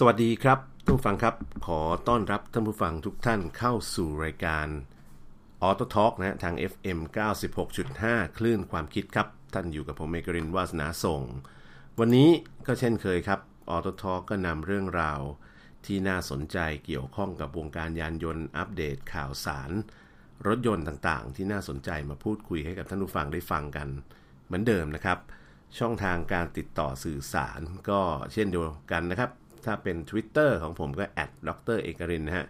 สวัสดีครับทุกฟังครับ ขอต้อนรับท่านผู้ฟังทุกท่านเข้าสู่รายการ Auto Talk นะทาง FM 96.5 คลื่นความคิดครับ ท่านอยู่กับผมเมกรินวาสนาส่ง วันนี้ก็เช่นเคยครับ Auto Talk ก็นำเรื่องราวที่น่าสนใจเกี่ยวข้องกับวงการยานยนต์อัปเดตข่าวสาร รถยนต์ต่างๆ ที่น่าสนใจมาพูดคุยให้กับท่านผู้ฟังได้ฟังกัน เหมือนเดิมนะครับ ช่องทางการติดต่อสื่อสารก็เช่นเดียวกันนะครับ ถ้าเป็น Twitter ของผมก็แอดดรเอกรินนะฮะ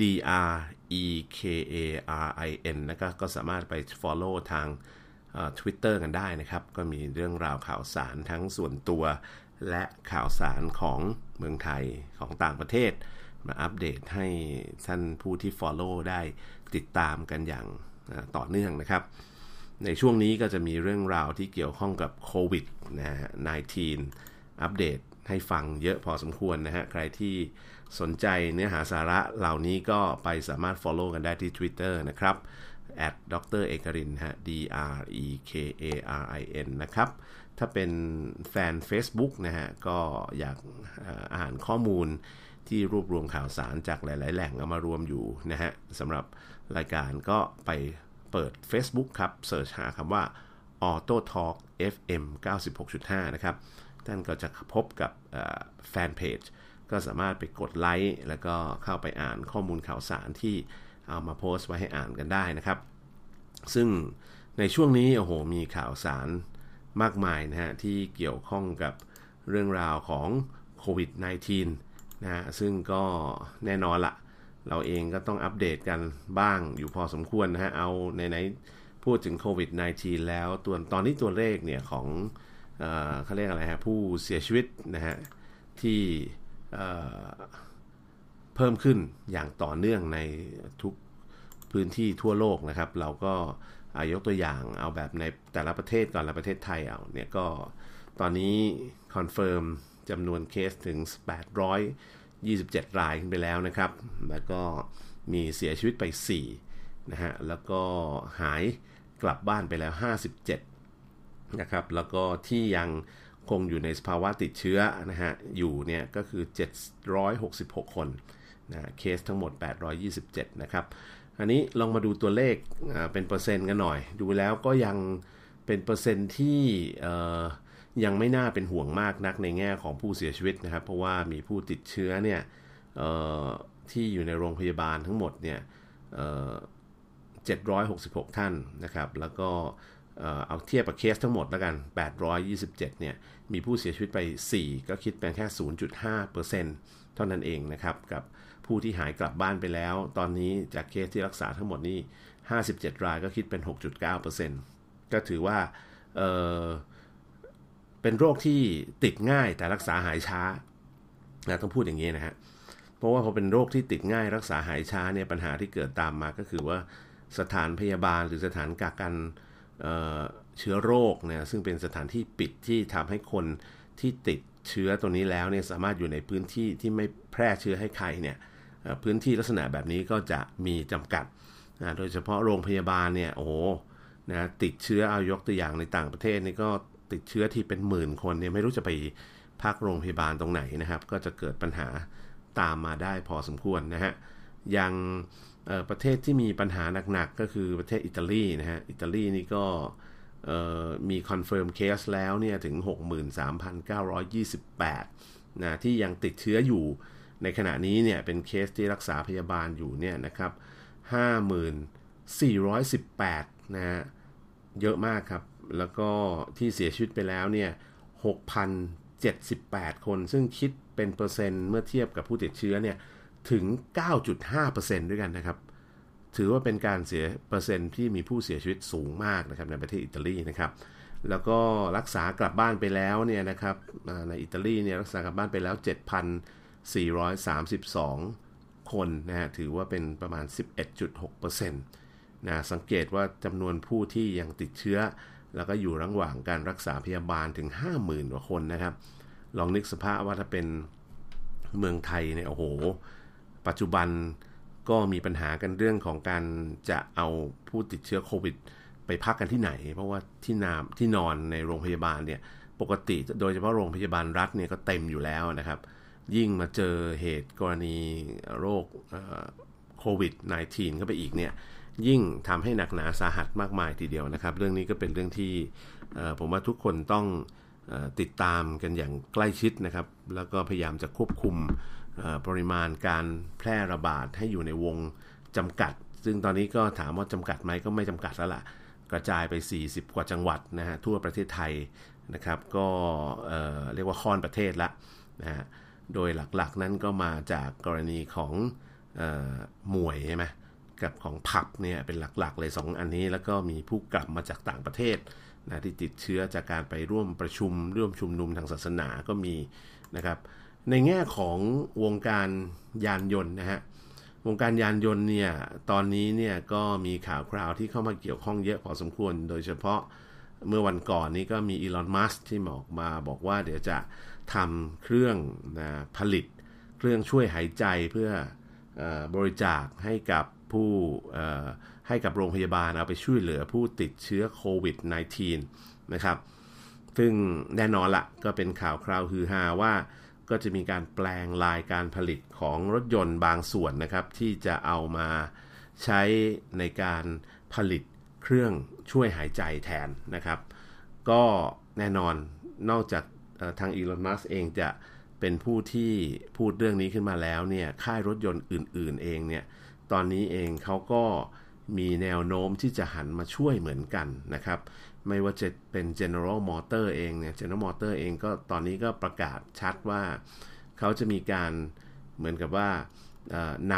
D R E K A R I N นะครับก็สามารถไป follow ทางทวิตเตอร์กันได้นะครับ ก็มีเรื่องราวข่าวสารทั้งส่วนตัว และข่าวสารของเมืองไทยของต่างประเทศ มาอัปเดตให้ท่านผู้ที่ follow ได้ติดตามกันอย่างต่อเนื่องนะครับ ในช่วงนี้ก็จะมีเรื่องราวที่เกี่ยวข้องกับโควิดนะฮะ19อัปเดต ให้ฟังเยอะพอสมควรนะฮะ ใครที่สนใจเนื้อหาสาระเหล่านี้ก็ไปสามารถ follow กันได้ที่ Twitter นะครับ at ดรเอกรินฮะ d r e k a r i n นะครับ ถ้าเป็นแฟน Facebook นะฮะ ก็อยากอ่านข้อมูลที่รวบรวมข่าวสารจากหลาย ๆ แหล่งเอามารวมอยู่นะฮะสำหรับรายการก็ไปเปิด Facebook ครับเสิร์ชหาคำว่า Auto Talk FM 96.5 นะครับ ท่านก็จะพบกับแฟนเพจก็สามารถไปกดไลค์แล้วก็เข้าไปอ่านข้อมูลข่าวสารที่เอามาโพสต์ไว้ให้อ่านกันได้นะครับ ซึ่งในช่วงนี้โอ้โหมีข่าวสารมากมายนะฮะที่เกี่ยวข้องกับเรื่องราวของโควิด -19 นะฮะซึ่งก็แน่นอนละเราเองก็ต้องอัปเดตกันบ้างอยู่พอสมควรนะฮะเอาในไหนพูดถึงโควิด -19 แล้วตัวตอนนี้ตัวเลขเนี่ยของ เขาเรียกอะไรฮะผู้เสียชีวิตนะฮะที่เพิ่มขึ้นอย่างต่อเนื่องในทุกพื้นที่ทั่วโลกนะครับ เราก็ายกตัวอย่างเอาแบบในแต่ละประเทศก่อนละประเทศไทยเอาเนี่ยก็ตอนนี้ confirm จำนวนเคสถึง 827 รายขึ้นไปแล้วนะครับ แล้วก็มีเสียชีวิตไป 4 นะฮะ แล้วก็หายกลับบ้านไปแล้ว 57 นะครับ แล้วก็ที่ยังคงอยู่ในสภาวะติดเชื้อนะฮะ อยู่เนี่ยก็คือ 766 คนนะเคสทั้งหมด 827 นะครับ อันนี้ลองมาดูตัวเลขเป็นเปอร์เซ็นต์กันหน่อย ดูแล้วก็ยังเป็นเปอร์เซ็นต์ที่ยังไม่น่าเป็นห่วงมากนักในแง่ของผู้เสียชีวิตนะครับ เพราะว่ามีผู้ติดเชื้อเนี่ยที่อยู่ในโรงพยาบาลทั้งหมดเนี่ย766 ท่านนะครับ แล้วก็ เอาเทียบกับเคสทั้งหมดแล้วกัน 827 เนี่ย มีผู้เสียชีวิตไป 4 ก็คิดเป็นแค่ 0.5%เท่านั้นเองนะครับ กับผู้ที่หายกลับบ้านไปแล้ว ตอนนี้จากเคสที่รักษาทั้งหมดนี้57 รายก็คิดเป็น 6.9%ก็ถือว่าเเป็นโรคที่ติดง่ายแต่รักษาหายช้านะต้องพูดอย่างนี้นะฮะ เพราะว่าพอเป็นโรคที่ติดง่ายรักษาหายช้าเนี่ยปัญหาที่เกิดตามมาก็คือว่าสถานพยาบาลหรือสถานกักกัน เชื้อโรคเนี่ยซึ่งเป็นสถานที่ปิดที่ทำให้คนที่ติดเชื้อตัวนี้แล้วเนี่ยสามารถอยู่ในพื้นที่ที่ไม่แพร่เชื้อให้ใครเนี่ยพื้นที่ลักษณะแบบนี้ก็จะมีจำกัดนะโดยเฉพาะโรงพยาบาลเนี่ยโอ้นะติดเชื้อเอายกตัวอย่างในต่างประเทศนี่ก็ติดเชื้อที่เป็นหมื่นคนเนี่ยไม่รู้จะไปพักโรงพยาบาลตรงไหนนะครับ ก็จะเกิดปัญหาตามมาได้พอสมควรนะฮะยัง ประเทศที่มีปัญหาหนักๆ ก็คือประเทศอิตาลีนะฮะ อิตาลีนี่ก็มี confirm case แล้วเนี่ยถึง 63,928นะที่ยังติดเชื้ออยู่ในขณะนี้เนี่ยเป็นเคสที่รักษาพยาบาลอยู่เนี่ยนะครับ 5418 นะฮะ เยอะมากครับ แล้วก็ที่เสียชีวิตไปแล้วเนี่ย 6,078 คน ซึ่งคิดเป็นเปอร์เซ็นต์เมื่อเทียบกับผู้ติดเชื้อเนี่ย ถึง 9.5%ด้วยกันนะครับ ถือว่าเป็นการเสียเปอร์เซ็นต์ที่มีผู้เสียชีวิตสูงมากนะครับในประเทศอิตาลีนะครับ แล้วก็รักษากลับบ้านไปแล้วเนี่ยนะครับในอิตาลีเนี่ยรักษากลับบ้านไปแล้ว 7,432 คนนะฮะ ถือว่าเป็นประมาณ 11.6%นะสังเกตว่าจำนวนผู้ที่ยังติดเชื้อ แล้วก็อยู่ระหว่างการรักษาพยาบาลถึง 50,000กว่าคนนะครับ ลองนึกสภาพว่าถ้าเป็นเมืองไทยเนี่ยโอ้โห ปัจจุบันก็มีปัญหากันเรื่องของการจะเอาผู้ติดเชื้อโควิด ไปพักกันที่ไหน เพราะว่าที่นามที่นอนในโรงพยาบาลเนี่ยปกติโดยเฉพาะโรงพยาบาลรัฐเนี่ยก็เต็มอยู่แล้วนะครับ ยิ่งมาเจอเหตุกรณีโรคโควิด -19 เข้าไปอีกเนี่ยยิ่งทำให้หนักหนาสาหัสมากมายทีเดียวนะครับ เรื่องนี้ก็เป็นเรื่องที่ผมว่าทุกคนต้องติดตามกันอย่างใกล้ชิดนะครับ แล้วก็พยายามจะควบคุม ปริมาณการแพร่ระบาดให้อยู่ในวงจำกัด ซึ่งตอนนี้ก็ถามว่าจำกัดไหมก็ไม่จำกัดแล้วล่ะ กระจายไป 40 กว่าจังหวัดนะฮะทั่วประเทศไทยนะครับก็เเรียกว่าค่อนประเทศละนะฮะโดยหลักๆนั้นก็มาจากกรณีของมวยใช่ไหมกับของผับเนี่ยเป็นหลักๆ เลย 2 อันนี้แล้วก็มีผู้กลับมาจากต่างประเทศนะที่ติดเชื้อจากการไปร่วมประชุมร่วมชุมนุมทางศาสนาก็มีนะครับ ในแง่ของวงการยานยนต์นะฮะวงการยานยนต์เนี่ยตอนนี้เนี่ยก็มีข่าวคราวที่เข้ามาเกี่ยวข้องเยอะพอสมควร โดยเฉพาะเมื่อวันก่อนนี้ก็มีอีลอนมัสที่บอกมาบอกว่าเดี๋ยวจะทำเครื่องนะผลิต เครื่องช่วยหายใจเพื่อบริจาคให้กับผู้ให้กับโรงพยาบาลเอาไปช่วยเหลือผู้ติดเชื้อโควิด -19 นะครับ ซึ่งแน่นอนละก็เป็นข่าวคราวฮือฮาว่า ก็จะมีการแปลงลายการผลิตของรถยนต์บางส่วนนะครับ ที่จะเอามาใช้ในการผลิตเครื่องช่วยหายใจแทนนะครับ ก็แน่นอนนอกจากทางอีลอนมัสเองจะเป็นผู้ที่พูดเรื่องนี้ขึ้นมาแล้วเนี่ยค่ายรถยนต์อื่น ๆ เองเนี่ยตอนนี้เองเขาก็มีแนวโน้มที่จะหันมาช่วยเหมือนกันนะครับ ไม่ว่าจะเป็น General Motor เองเนี่ย General Motor เองก็ตอนนี้ก็ประกาศชัดว่าเขาจะมีการเหมือนกับว่าน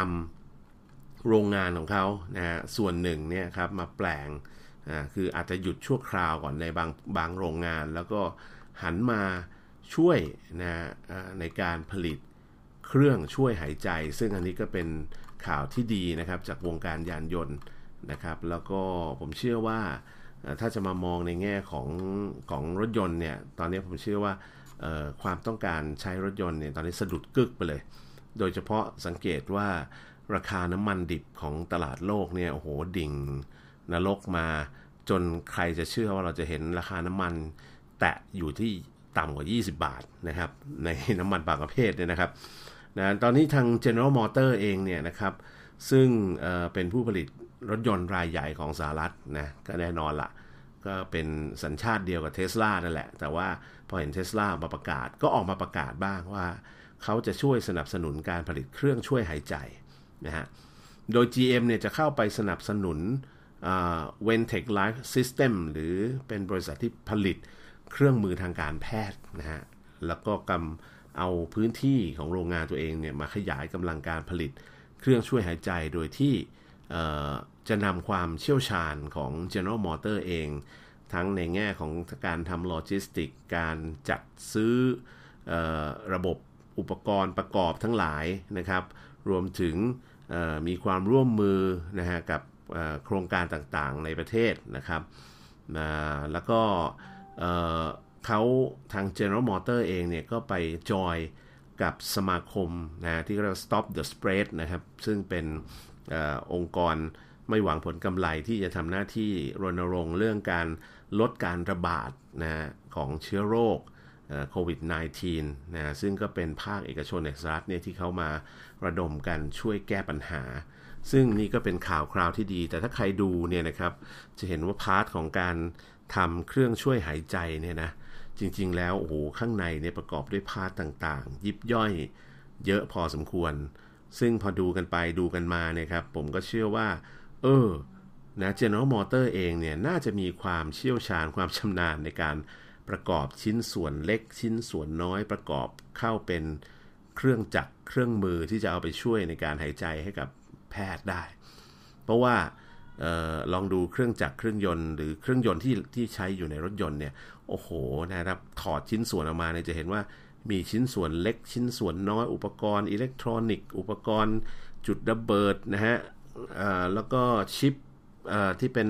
ำโรงงานของเขานะฮะส่วนหนึ่งเนี่ยครับมาแปลงคืออาจจะหยุดชั่วคราวก่อนในบางบางโรงงาน แล้วก็หันมาช่วยนะในการผลิตเครื่องช่วยหายใจ ซึ่งอันนี้ก็เป็นข่าวที่ดีนะครับจากวงการยานยนต์นะครับ แล้วก็ผมเชื่อว่า ถ้าจะมามองในแง่ของของรถยนต์เนี่ย ตอนนี้ผมเชื่อว่าความต้องการใช้รถยนต์เนี่ยตอนนี้สะดุดกึกไปเลย โดยเฉพาะสังเกตว่าราคาน้ำมันดิบของตลาดโลกเนี่ยโอ้โหดิ่งนรกมา จนใครจะเชื่อว่าเราจะเห็นราคาน้ำมันแตะอยู่ที่ต่ำกว่า 20 บาทนะครับในน้ำมันบางประเภทเนี่ยนะครับนะตอนนี้ทาง General Motor เองเนี่ยนะครับซึ่งเเป็นผู้ผลิต รถยนต์รายใหญ่ของสหรัฐนะก็แน่นอนละก็เป็นสัญชาติเดียวกับเท s l a นั่นแหละ แต่ว่าพอเห็นเท s l a มาประกาศก็ออกมาประกาศบ้างว่า เขาจะช่วยสนับสนุนการผลิตเครื่องช่วยหายใจนะฮะโดย GM เนี่ยจะเข้าไปสนับสนุน w e n t e c h Life System หรือเป็นบริษัทที่ผลิตเครื่องมือทางการแพทย์นะฮะ แล้วก็กำเอาพื้นที่ของโรงงานตัวเองเนี่ยมาขยายกำลังการผลิตเครื่องช่วยหายใจโดยที่ จะนำความเชี่ยวชาญของ General Motor เอง ทั้งในแง่ของการทำโลจิสติก การจัดซื้ออระบบอุปกรณ์ประกอบทั้งหลายนะครับ รวมถึงมีความร่วมมือนะฮะกับโครงการต่างๆในประเทศนะครับ แล้วก็เขาทาง General Motor เองเนี่ยก็ไปจอยกับสมาคมนะที่เรียกว่า Stop the Spread นะครับ ซึ่งเป็น อองค์กรไม่หวังผลกำไรที่จะทำหน้าที่รณรงค์เรื่องการลดการระบาดนะของเชื้อโรคโควิด -19 นะซึ่งก็เป็นภาคเอกชนในสหรัฐเนี่ยที่เขามาระดมกันช่วยแก้ปัญหา ซึ่งนี่ก็เป็นข่าวคราวที่ดี แต่ถ้าใครดูเนี่ยนะครับ จะเห็นว่า part ของการทำเครื่องช่วยหายใจเนี่ยนะ จริง ๆ แล้วโอ้โหข้างในเนี่ยประกอบด้วย part ต่างๆ ยิบย่อยเยอะพอสมควร ซึ่งพอดูกันไปดูกันมาเนี่ยครับผมก็เชื่อว่า เออนะ General Motor เองเนี่ยน่าจะมีความเชี่ยวชาญความชำนาญในการประกอบชิ้นส่วนเล็กชิ้นส่วนน้อยประกอบเข้าเป็นเครื่องจักรเครื่องมือที่จะเอาไปช่วยในการหายใจให้กับแพทย์ได้ เพราะว่าออลองดูเครื่องจักรเครื่องยนต์หรือเครื่องยนต์ที่ที่ใช้อยู่ในรถยนต์เนี่ยโอ้โหนะครับถอดชิ้นส่วนออกมาเนี่ยจะเห็นว่า มีชิ้นส่วนเล็กชิ้นส่วนน้อยอุปกรณ์อิเล็กทรอนิกส์อุปกรณ์จุดระเบิดนะฮะแล้วก็ชิปที่เป็น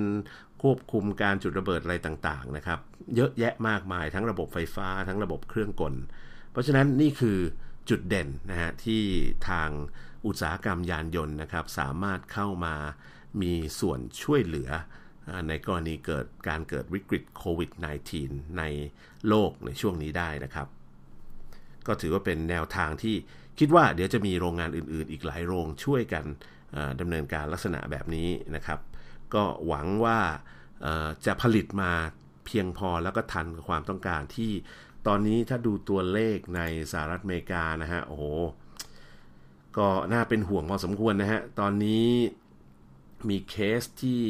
ควบคุมการจุดระเบิดอะไรต่างๆนะครับเยอะแยะมากมายทั้งระบบไฟฟ้าทั้งระบบเครื่องกล เพราะฉะนั้นนี่คือจุดเด่นนะฮะที่ทางอุตสาหกรรมยานยนต์นะครับสามารถเข้ามามีส่วนช่วยเหลือในกรณีเกิดการเกิดวิกฤตโควิด -19 ในโลกในช่วงนี้ได้นะครับ ก็ถือว่าเป็นแนวทางที่คิดว่าเดี๋ยวจะมีโรงงานอื่นๆ อีกหลายโรงช่วยกันดำเนินการลักษณะแบบนี้นะครับ ก็หวังว่าจะผลิตมาเพียงพอแล้วก็ทันกับความต้องการที่ตอนนี้ถ้าดูตัวเลขในสหรัฐอเมริกานะฮะโอ้โหก็น่าเป็นห่วงพอสมควรนะฮะ ตอนนี้มีเคสที่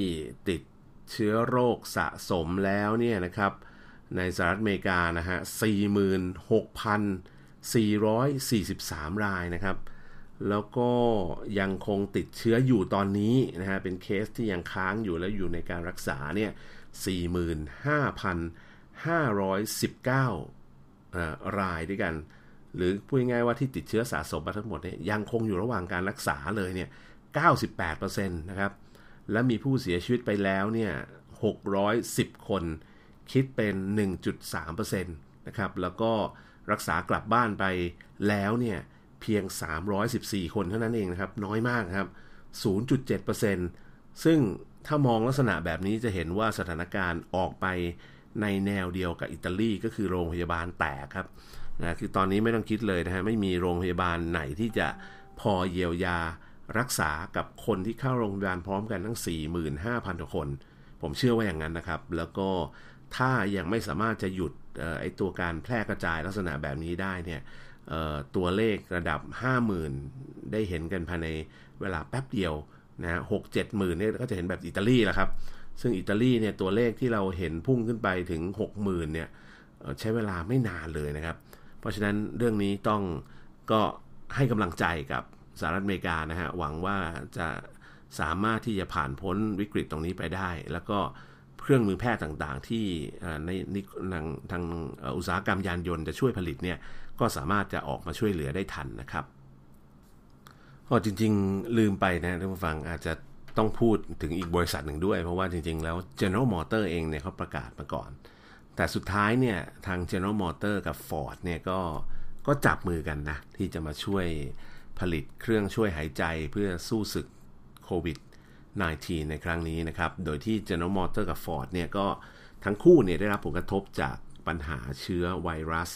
ติดเชื้อโรคสะสมแล้วเนี่ยนะครับ ในสหรัฐอเมริกานะฮะ 46,443 รายนะครับ แล้วก็ยังคงติดเชื้ออยู่ตอนนี้นะฮะเป็นเคสที่ยังค้างอยู่และอยู่ในการรักษาเนี่ย45,519รายด้วยกัน หรือพูดง่ายๆว่าที่ติดเชื้อสะสมมาทั้งหมดเนี่ยยังคงอยู่ระหว่างการรักษาเลยเนี่ย98%นะครับ และมีผู้เสียชีวิตไปแล้วเนี่ย610 คน คิดเป็น 1.3%นะครับ แล้วก็ รักษากลับบ้านไปแล้วเนี่ยเพียง 314 คนเท่านั้นเองนะครับ น้อยมากครับ 0.7%ซึ่งถ้ามองลักษณะแบบนี้จะเห็นว่าสถานการณ์ออกไปในแนวเดียวกับอิตาลีก็คือโรงพยาบาลแตกครับนะคือตอนนี้ไม่ต้องคิดเลยนะฮะไม่มีโรงพยาบาลไหนที่จะพอเยียวยารักษากับคนที่เข้าโรงพยาบาลพร้อมกันทั้ง 45,000กว่าคน ผมเชื่อว่าอย่างนั้นนะครับ แล้วก็ถ้ายังไม่สามารถจะหยุด ไอตัวการแพร่กระจายลักษณะแบบนี้ได้เนี่ยตัวเลขระดับ 50,000 ได้เห็นกันภายในเวลาแป๊บเดียวนะหกเจ็ดหมื่นเนี่ยก็จะเห็นแบบอิตาลีแหละครับ ซึ่งอิตาลีเนี่ยตัวเลขที่เราเห็นพุ่งขึ้นไปถึง 60,000เนี่ยใช้เวลาไม่นานเลยนะครับ เพราะฉะนั้นเรื่องนี้ต้องก็ให้กำลังใจกับสหรัฐอเมริกานะฮะหวังว่าจะสามารถที่จะผ่านพ้นวิกฤตตรงนี้ไปได้ แล้วก็ เครื่องมือแพทย์ต่างๆ ที่ในทางทางอุตสาหกรรมยานยนต์จะช่วยผลิตเนี่ยก็สามารถจะออกมาช่วยเหลือได้ทันนะครับก็จริงๆลืมไปนะท่านผู้ฟังอาจจะต้องพูดถึงอีกบริษัทหนึ่งด้วย เพราะว่าจริงๆแล้ว General Motor เองเนี่ยเขาประกาศมาก่อน แต่สุดท้ายเนี่ยทาง General Motor กับ Ford เนี่ยก็ก็จับมือกันนะ ที่จะมาช่วยผลิตเครื่องช่วยหายใจเพื่อสู้ศึกโควิด -19 ในครั้งนี้นะครับ โดยที่ General Motor กับ Ford เนี่ยก็ทั้งคู่เนี่ยได้รับผลกระทบจากปัญหาเชื้อไวรัส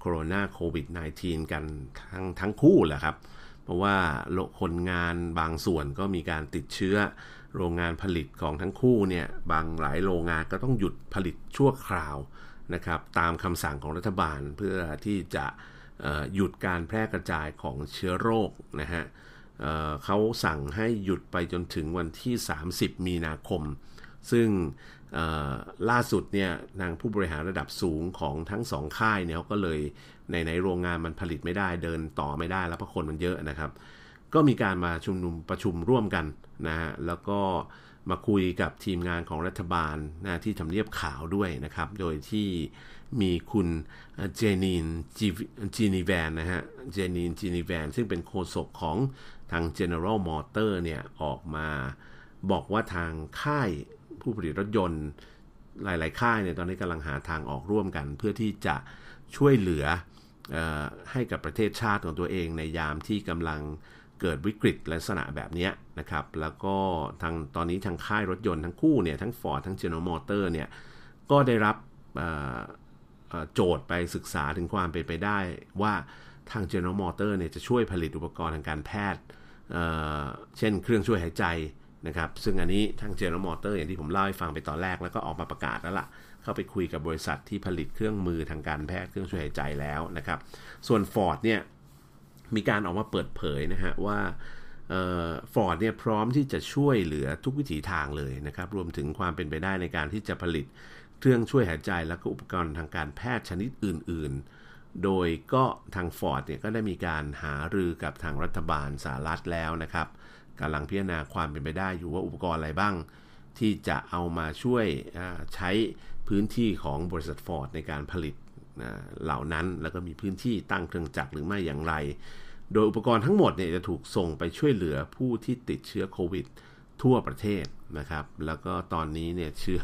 โคโรนาโควิด -19 กันทั้งทั้งคู่แหละครับ เพราะว่าคนงานบางส่วนก็มีการติดเชื้อ โรงงานผลิตของทั้งคู่เนี่ยบางหลายโรงงานก็ต้องหยุดผลิตชั่วคราวนะครับตามคำสั่งของรัฐบาลเพื่อที่จะหยุดการแพร่กระจายของเชื้อโรคนะฮะ เขาสั่งให้หยุดไปจนถึงวันที่ 30 มีนาคม ซึ่งล่าสุดเนี่ยนางผู้บริหารระดับสูงของทั้งสองค่ายเนี่ยก็เลยในในโรงงานมันผลิตไม่ได้เดินต่อไม่ได้แล้วเพราะคนมันเยอะนะครับ ก็มีการมาชุมนุมประชุมร่วมกันนะฮะแล้วก็มาคุยกับทีมงานของรัฐบาลนะที่ทำเนียบขาวด้วยนะครับ โดยที่ มีคุณเจนีนจีนีแวนนะฮะ เจนีนจีนีแวนซึ่งเป็นโฆษกของทาง General Motor เนี่ย ออกมาบอกว่าทางค่ายผู้ผลิตรถยนต์หลาย ๆ ค่ายเนี่ยตอนนี้กำลังหาทางออกร่วมกัน เพื่อที่จะช่วยเหลืออให้กับประเทศชาติของตัวเองในยามที่กำลังเกิดวิกฤตลักษณะแบบนี้นะครับ แล้วก็ทางตอนนี้ทางค่ายรถยนต์ทั้งคู่เนี่ยทั้ง Ford ทั้ง General Motor เนี่ยก็ได้รับ โจทย์ไปศึกษาถึงความเป็นไปได้ ว่าทาง General Motor เนี่ยจะช่วยผลิตอุปกรณ์ทางการแพทย์เเช่นเครื่องช่วยหายใจนะครับ ซึ่งอันนี้ทาง General Motor อย่างที่ผมเล่าให้ฟังไปตอนแรกแล้วก็ออกมาประกาศแล้วละ่ะ เข้าไปคุยกับบริษัทที่ผลิตเครื่องมือทางการแพทย์เครื่องช่วยหายใจแล้วนะครับ ส่วน Ford เนี่ยมีการออกมาเปิดเผยนะฮะว่าฟอร์ดเนี่ยพร้อมที่จะช่วยเหลือทุกวิถีทางเลยนะครับ รวมถึงความเป็นไปได้ในการที่จะผลิต เครื่องช่วยหายใจและก็อุปกรณ์ทางการแพทย์ชนิดอื่น ๆ โดยก็ทางฟอร์ดเนี่ยก็ได้มีการหารือกับทางรัฐบาลสหรัฐแล้วนะครับกำลังพิจารณาความเป็นไปได้อยู่ว่าอุปกรณ์อะไรบ้าง ที่จะเอามาช่วยใช้พื้นที่ของบริษัทฟอร์ดในการผลิตเหล่านั้น แล้วก็มีพื้นที่ตั้งเครื่องจักรหรือไม่อย่างไร โดยอุปกรณ์ทั้งหมดเนี่ยจะถูกส่งไปช่วยเหลือผู้ที่ติดเชื้อโควิดทั่วประเทศนะครับ แล้วก็ตอนนี้เนี่ยเชื้อ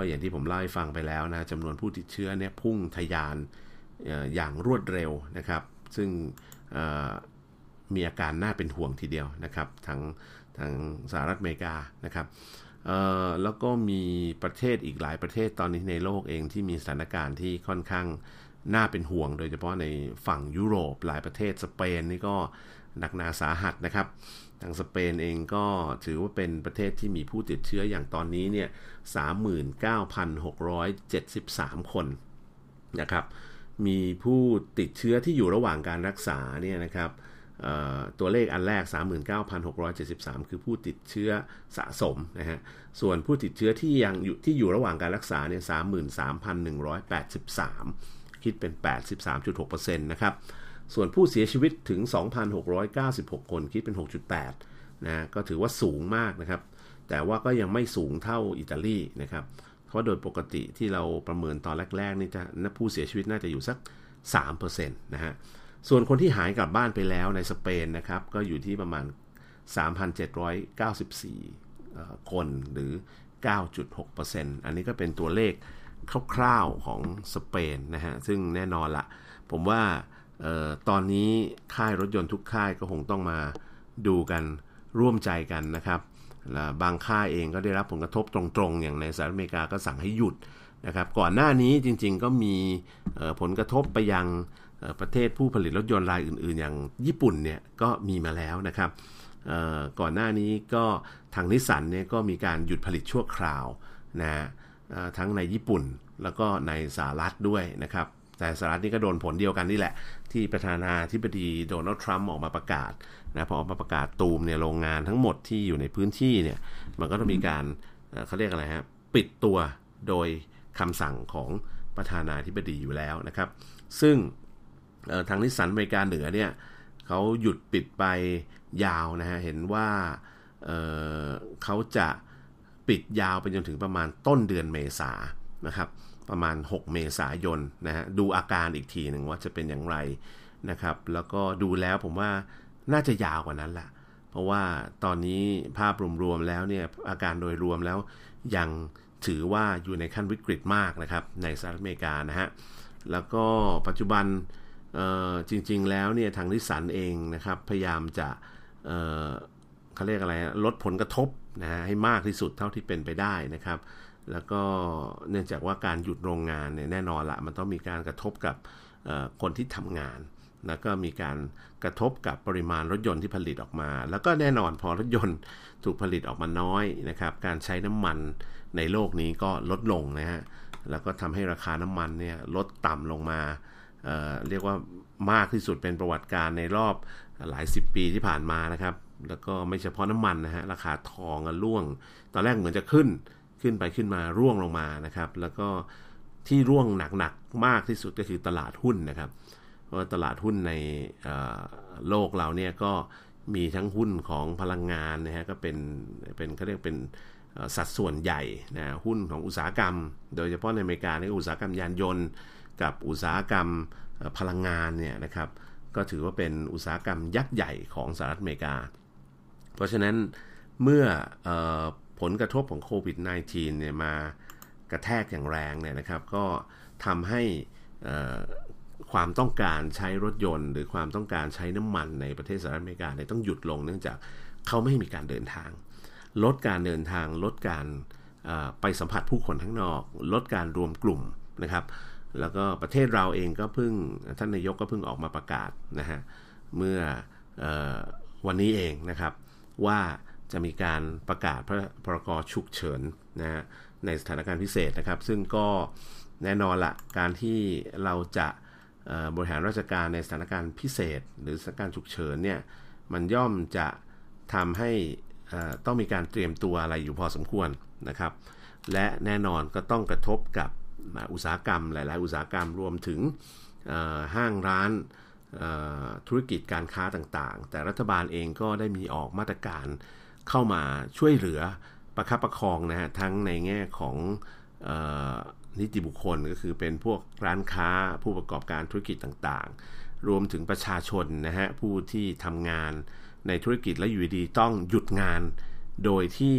ก็อย่างที่ผมเล่าให้ฟังไปแล้วนะจำนวนผู้ติดเชื้อเนี่ยพุ่งทะยานอย่างรวดเร็วนะครับ ซึ่งมีอาการน่าเป็นห่วงทีเดียวนะครับทางทางสหรัฐอเมริกานะครับแล้วก็มีประเทศอีกหลายประเทศตอนนี้ในโลกเองที่มีสถานการณ์ที่ค่อนข้างน่าเป็นห่วง โดยเฉพาะในฝั่งยุโรปหลายประเทศสเปนนี่ก็หนักหนาสาหัสนะครับ ทางสเปนเองก็ถือว่าเป็นประเทศที่มีผู้ติดเชื้ออย่างตอนนี้เนี่ย 39,673 คนนะครับ มีผู้ติดเชื้อที่อยู่ระหว่างการรักษาเนี่ยนะครับตัวเลขอันแรก 39,673 คือผู้ติดเชื้อสะสมนะฮะ ส่วนผู้ติดเชื้อที่ยังอยู่ที่อยู่ระหว่างการรักษาเนี่ย 33,183 คิดเป็น 83.6%นะครับ ส่วนผู้เสียชีวิตถึง 2,696 คน คิดเป็น 6.8นะก็ถือว่าสูงมากนะครับ แต่ว่าก็ยังไม่สูงเท่าอิตาลีนะครับ เพราะโดยปกติที่เราประเมินตอนแรกๆนี่จะผู้เสียชีวิตน่าจะอยู่สัก 3%นะฮะ ส่วนคนที่หายกลับบ้านไปแล้วในสเปนนะครับ ก็อยู่ที่ประมาณ 3,794 คนหรือ 9.6%อันนี้ก็เป็นตัวเลขคร่าวๆของสเปนนะฮะ ซึ่งแน่นอนละ ผมว่าออตอนนี้ค่ายรถยนต์ทุกค่ายก็คงต้องมาดูกันร่วมใจกันนะครับ บางค่ายเองก็ได้รับผลกระทบตรงๆ อย่างในสหรัฐอเมริกาก็สั่งให้หยุดนะครับ ก่อนหน้านี้จริงๆก็มีผลกระทบไปยังประเทศผู้ผลิตรถยนต์รายอื่นๆ อย่างญี่ปุ่นเนี่ยก็มีมาแล้วนะครับก่อนหน้านี้ก็ทางนิสสันเนี่ยก็มีการหยุดผลิตชั่วคราวนะทั้งในญี่ปุ่นแล้วก็ในสหรัฐด้วยนะครับ แต่สหรัฐนี่ก็โดนผลเดียวกันนี่แหละ ที่ประธานาธิบดีโดนัลด์ทรัมป์ออกมาประกาศนะพอออกมาประกาศตูมเนี่ยโรงงานทั้งหมดที่อยู่ในพื้นที่เนี่ยมันก็ต้องมีการเขาเรียกอะไรฮะปิดตัวโดยคำสั่งของประธานาธิบดีอยู่แล้วนะครับ ซึ่งทางนิสสันอเมริกาเหนือเนี่ยเขาหยุดปิดไปยาวนะฮะเห็นว่าเเขาจะปิดยาวไปจนถึงประมาณต้นเดือนเมษานะครับ ประมาณ 6 เมษายนนะฮะดูอาการอีกทีหนึ่งว่าจะเป็นอย่างไรนะครับ แล้วก็ดูแล้วผมว่าน่าจะยาวกว่านั้นแหละเพราะว่าตอนนี้ภาพรวมๆแล้วเนี่ยอาการโดยรวมแล้วยังถือว่าอยู่ในขั้นวิกฤตมากนะครับในสหรัฐอเมริกานะฮะแล้วก็ปัจจุบันจริงๆแล้วเนี่ยทางนิสสันเองนะครับพยายามจะเเขาเรียกอะไรลดผลกระทบนะฮะให้มากที่สุดเท่าที่เป็นไปได้นะครับ แล้วก็เนื่องจากว่าการหยุดโรงงานเนี่ยแน่นอนละมันต้องมีการกระทบกับคนที่ทำงาน แล้วก็มีการกระทบกับปริมาณรถยนต์ที่ผลิตออกมา แล้วก็แน่นอนพอรถยนต์ถูกผลิตออกมาน้อยนะครับการใช้น้ำมันในโลกนี้ก็ลดลงนะฮะแล้วก็ทำให้ราคาน้ำมันเนี่ยลดต่ำลงมาเเรียกว่ามากที่สุดเป็นประวัติการในรอบหลายสิบปีที่ผ่านมานะครับ แล้วก็ไม่เฉพาะน้ำมันนะฮะราคาทองร่วง ตอนแรกเหมือนจะขึ้น ขึ้นไปขึ้นมาร่วงลงมานะครับ แล้วก็ที่ร่วงหนักๆมากที่สุดก็คือตลาดหุ้นนะครับเพราะตลาดหุ้นในโลกเราเนี่ยก็มีทั้งหุ้นของพลังงานนะฮะก็เป็นเป็นเขาเรียกเป็นสัดส่วนใหญ่นะหุ้นของอุตสาหกรรม โดยเฉพาะในอเมริกาในอุตสาหกรรมยานยนต์ กับอุตสาหกรรมพลังงานเนี่ยนะครับ ก็ถือว่าเป็นอุตสาหกรรมยักษ์ใหญ่ของสหรัฐอเมริกา เพราะฉะนั้นเมื่ออ ผลกระทบของโควิด -19 เนี่ยมากระแทกอย่างแรงเนี่ยนะครับ ก็ทำให้ความต้องการใช้รถยนต์ หรือความต้องการใช้น้ำมันในประเทศสหรัฐอเมริกาเนี่ยต้องหยุดลงเนื่องจากเขาไม่มีการเดินทาง ลดการเดินทางลดการไปสัมผัสผู้คนทั้งนอก ลดการรวมกลุ่มนะครับ แล้วก็ประเทศเราเองก็เพิ่งท่านนายกก็เพิ่งออกมาประกาศนะฮะเมื่ออวันนี้เองนะครับว่า จะมีการประกาศพระพรกฉุกเฉินนะฮะในสถานการณ์พิเศษนะครับ ซึ่งก็แน่นอนละการที่เราจะบริหารราชการในสถานการณ์พิเศษ หรือสถานการณ์ฉุกเฉินเนี่ยมันย่อมจะทำให้ต้องมีการเตรียมตัวอะไรอยู่พอสมควรนะครับ และแน่นอนก็ต้องกระทบกับอุตสาหกรรมหลาย ๆ อุตสาหกรรมรวมถึงห้างร้านธุรกิจการค้าต่าง ๆ แต่รัฐบาลเองก็ได้มีออกมาตรการ เข้ามาช่วยเหลือประคับประคองนะฮะทั้งในแง่ของนิติบุคคลก็คือเป็นพวกร้านค้าผู้ประกอบการธุรกิจต่างๆ รวมถึงประชาชนนะฮะผู้ที่ทำงานในธุรกิจและอยู่ดีต้องหยุดงานโดยที่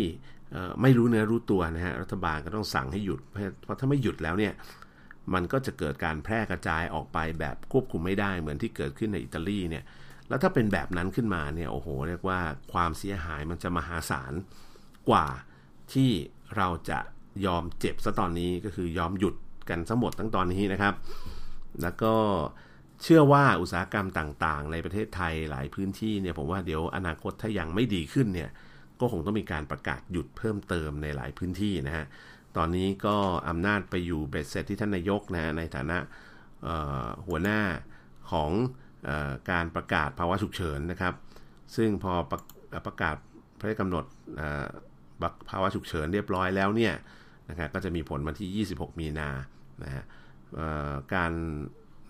ไม่รู้เนื้อรู้ตัวนะฮะรัฐบาลก็ต้องสั่งให้หยุดเพราะถ้าไม่หยุดแล้วเนี่ยมันก็จะเกิดการแพร่กระจายออกไปแบบควบคุมไม่ได้เหมือนที่เกิดขึ้นในอิตาลีเนี่ย แล้วถ้าเป็นแบบนั้นขึ้นมาเนี่ยโอ้โหเรียกว่าความเสียหายมันจะมหาศาลกว่าที่เราจะยอมเจ็บซะตอนนี้ก็คือยอมหยุดกันทั้งหมดทั้งตอนนี้นะครับ แล้วก็เชื่อว่าอุตสาหกรรมต่างๆ ในประเทศไทยหลายพื้นที่เนี่ยผมว่าเดี๋ยวอนาคตถ้ายังไม่ดีขึ้นเนี่ยก็คงต้องมีการประกาศหยุดเพิ่มเติมในหลายพื้นที่นะฮะตอนนี้ก็อำนาจไปอยู่เบ็ดเสร็จที่ท่านนายกนะในฐานะหัวหน้าของ การประกาศภาวะฉุกเฉินนะครับ ซึ่งพอประประกาศพระราชกำหนดภาวะฉุกเฉินเรียบร้อยแล้วเนี่ยนะครับก็จะมีผลมาที่ 26 มีนานะฮะการ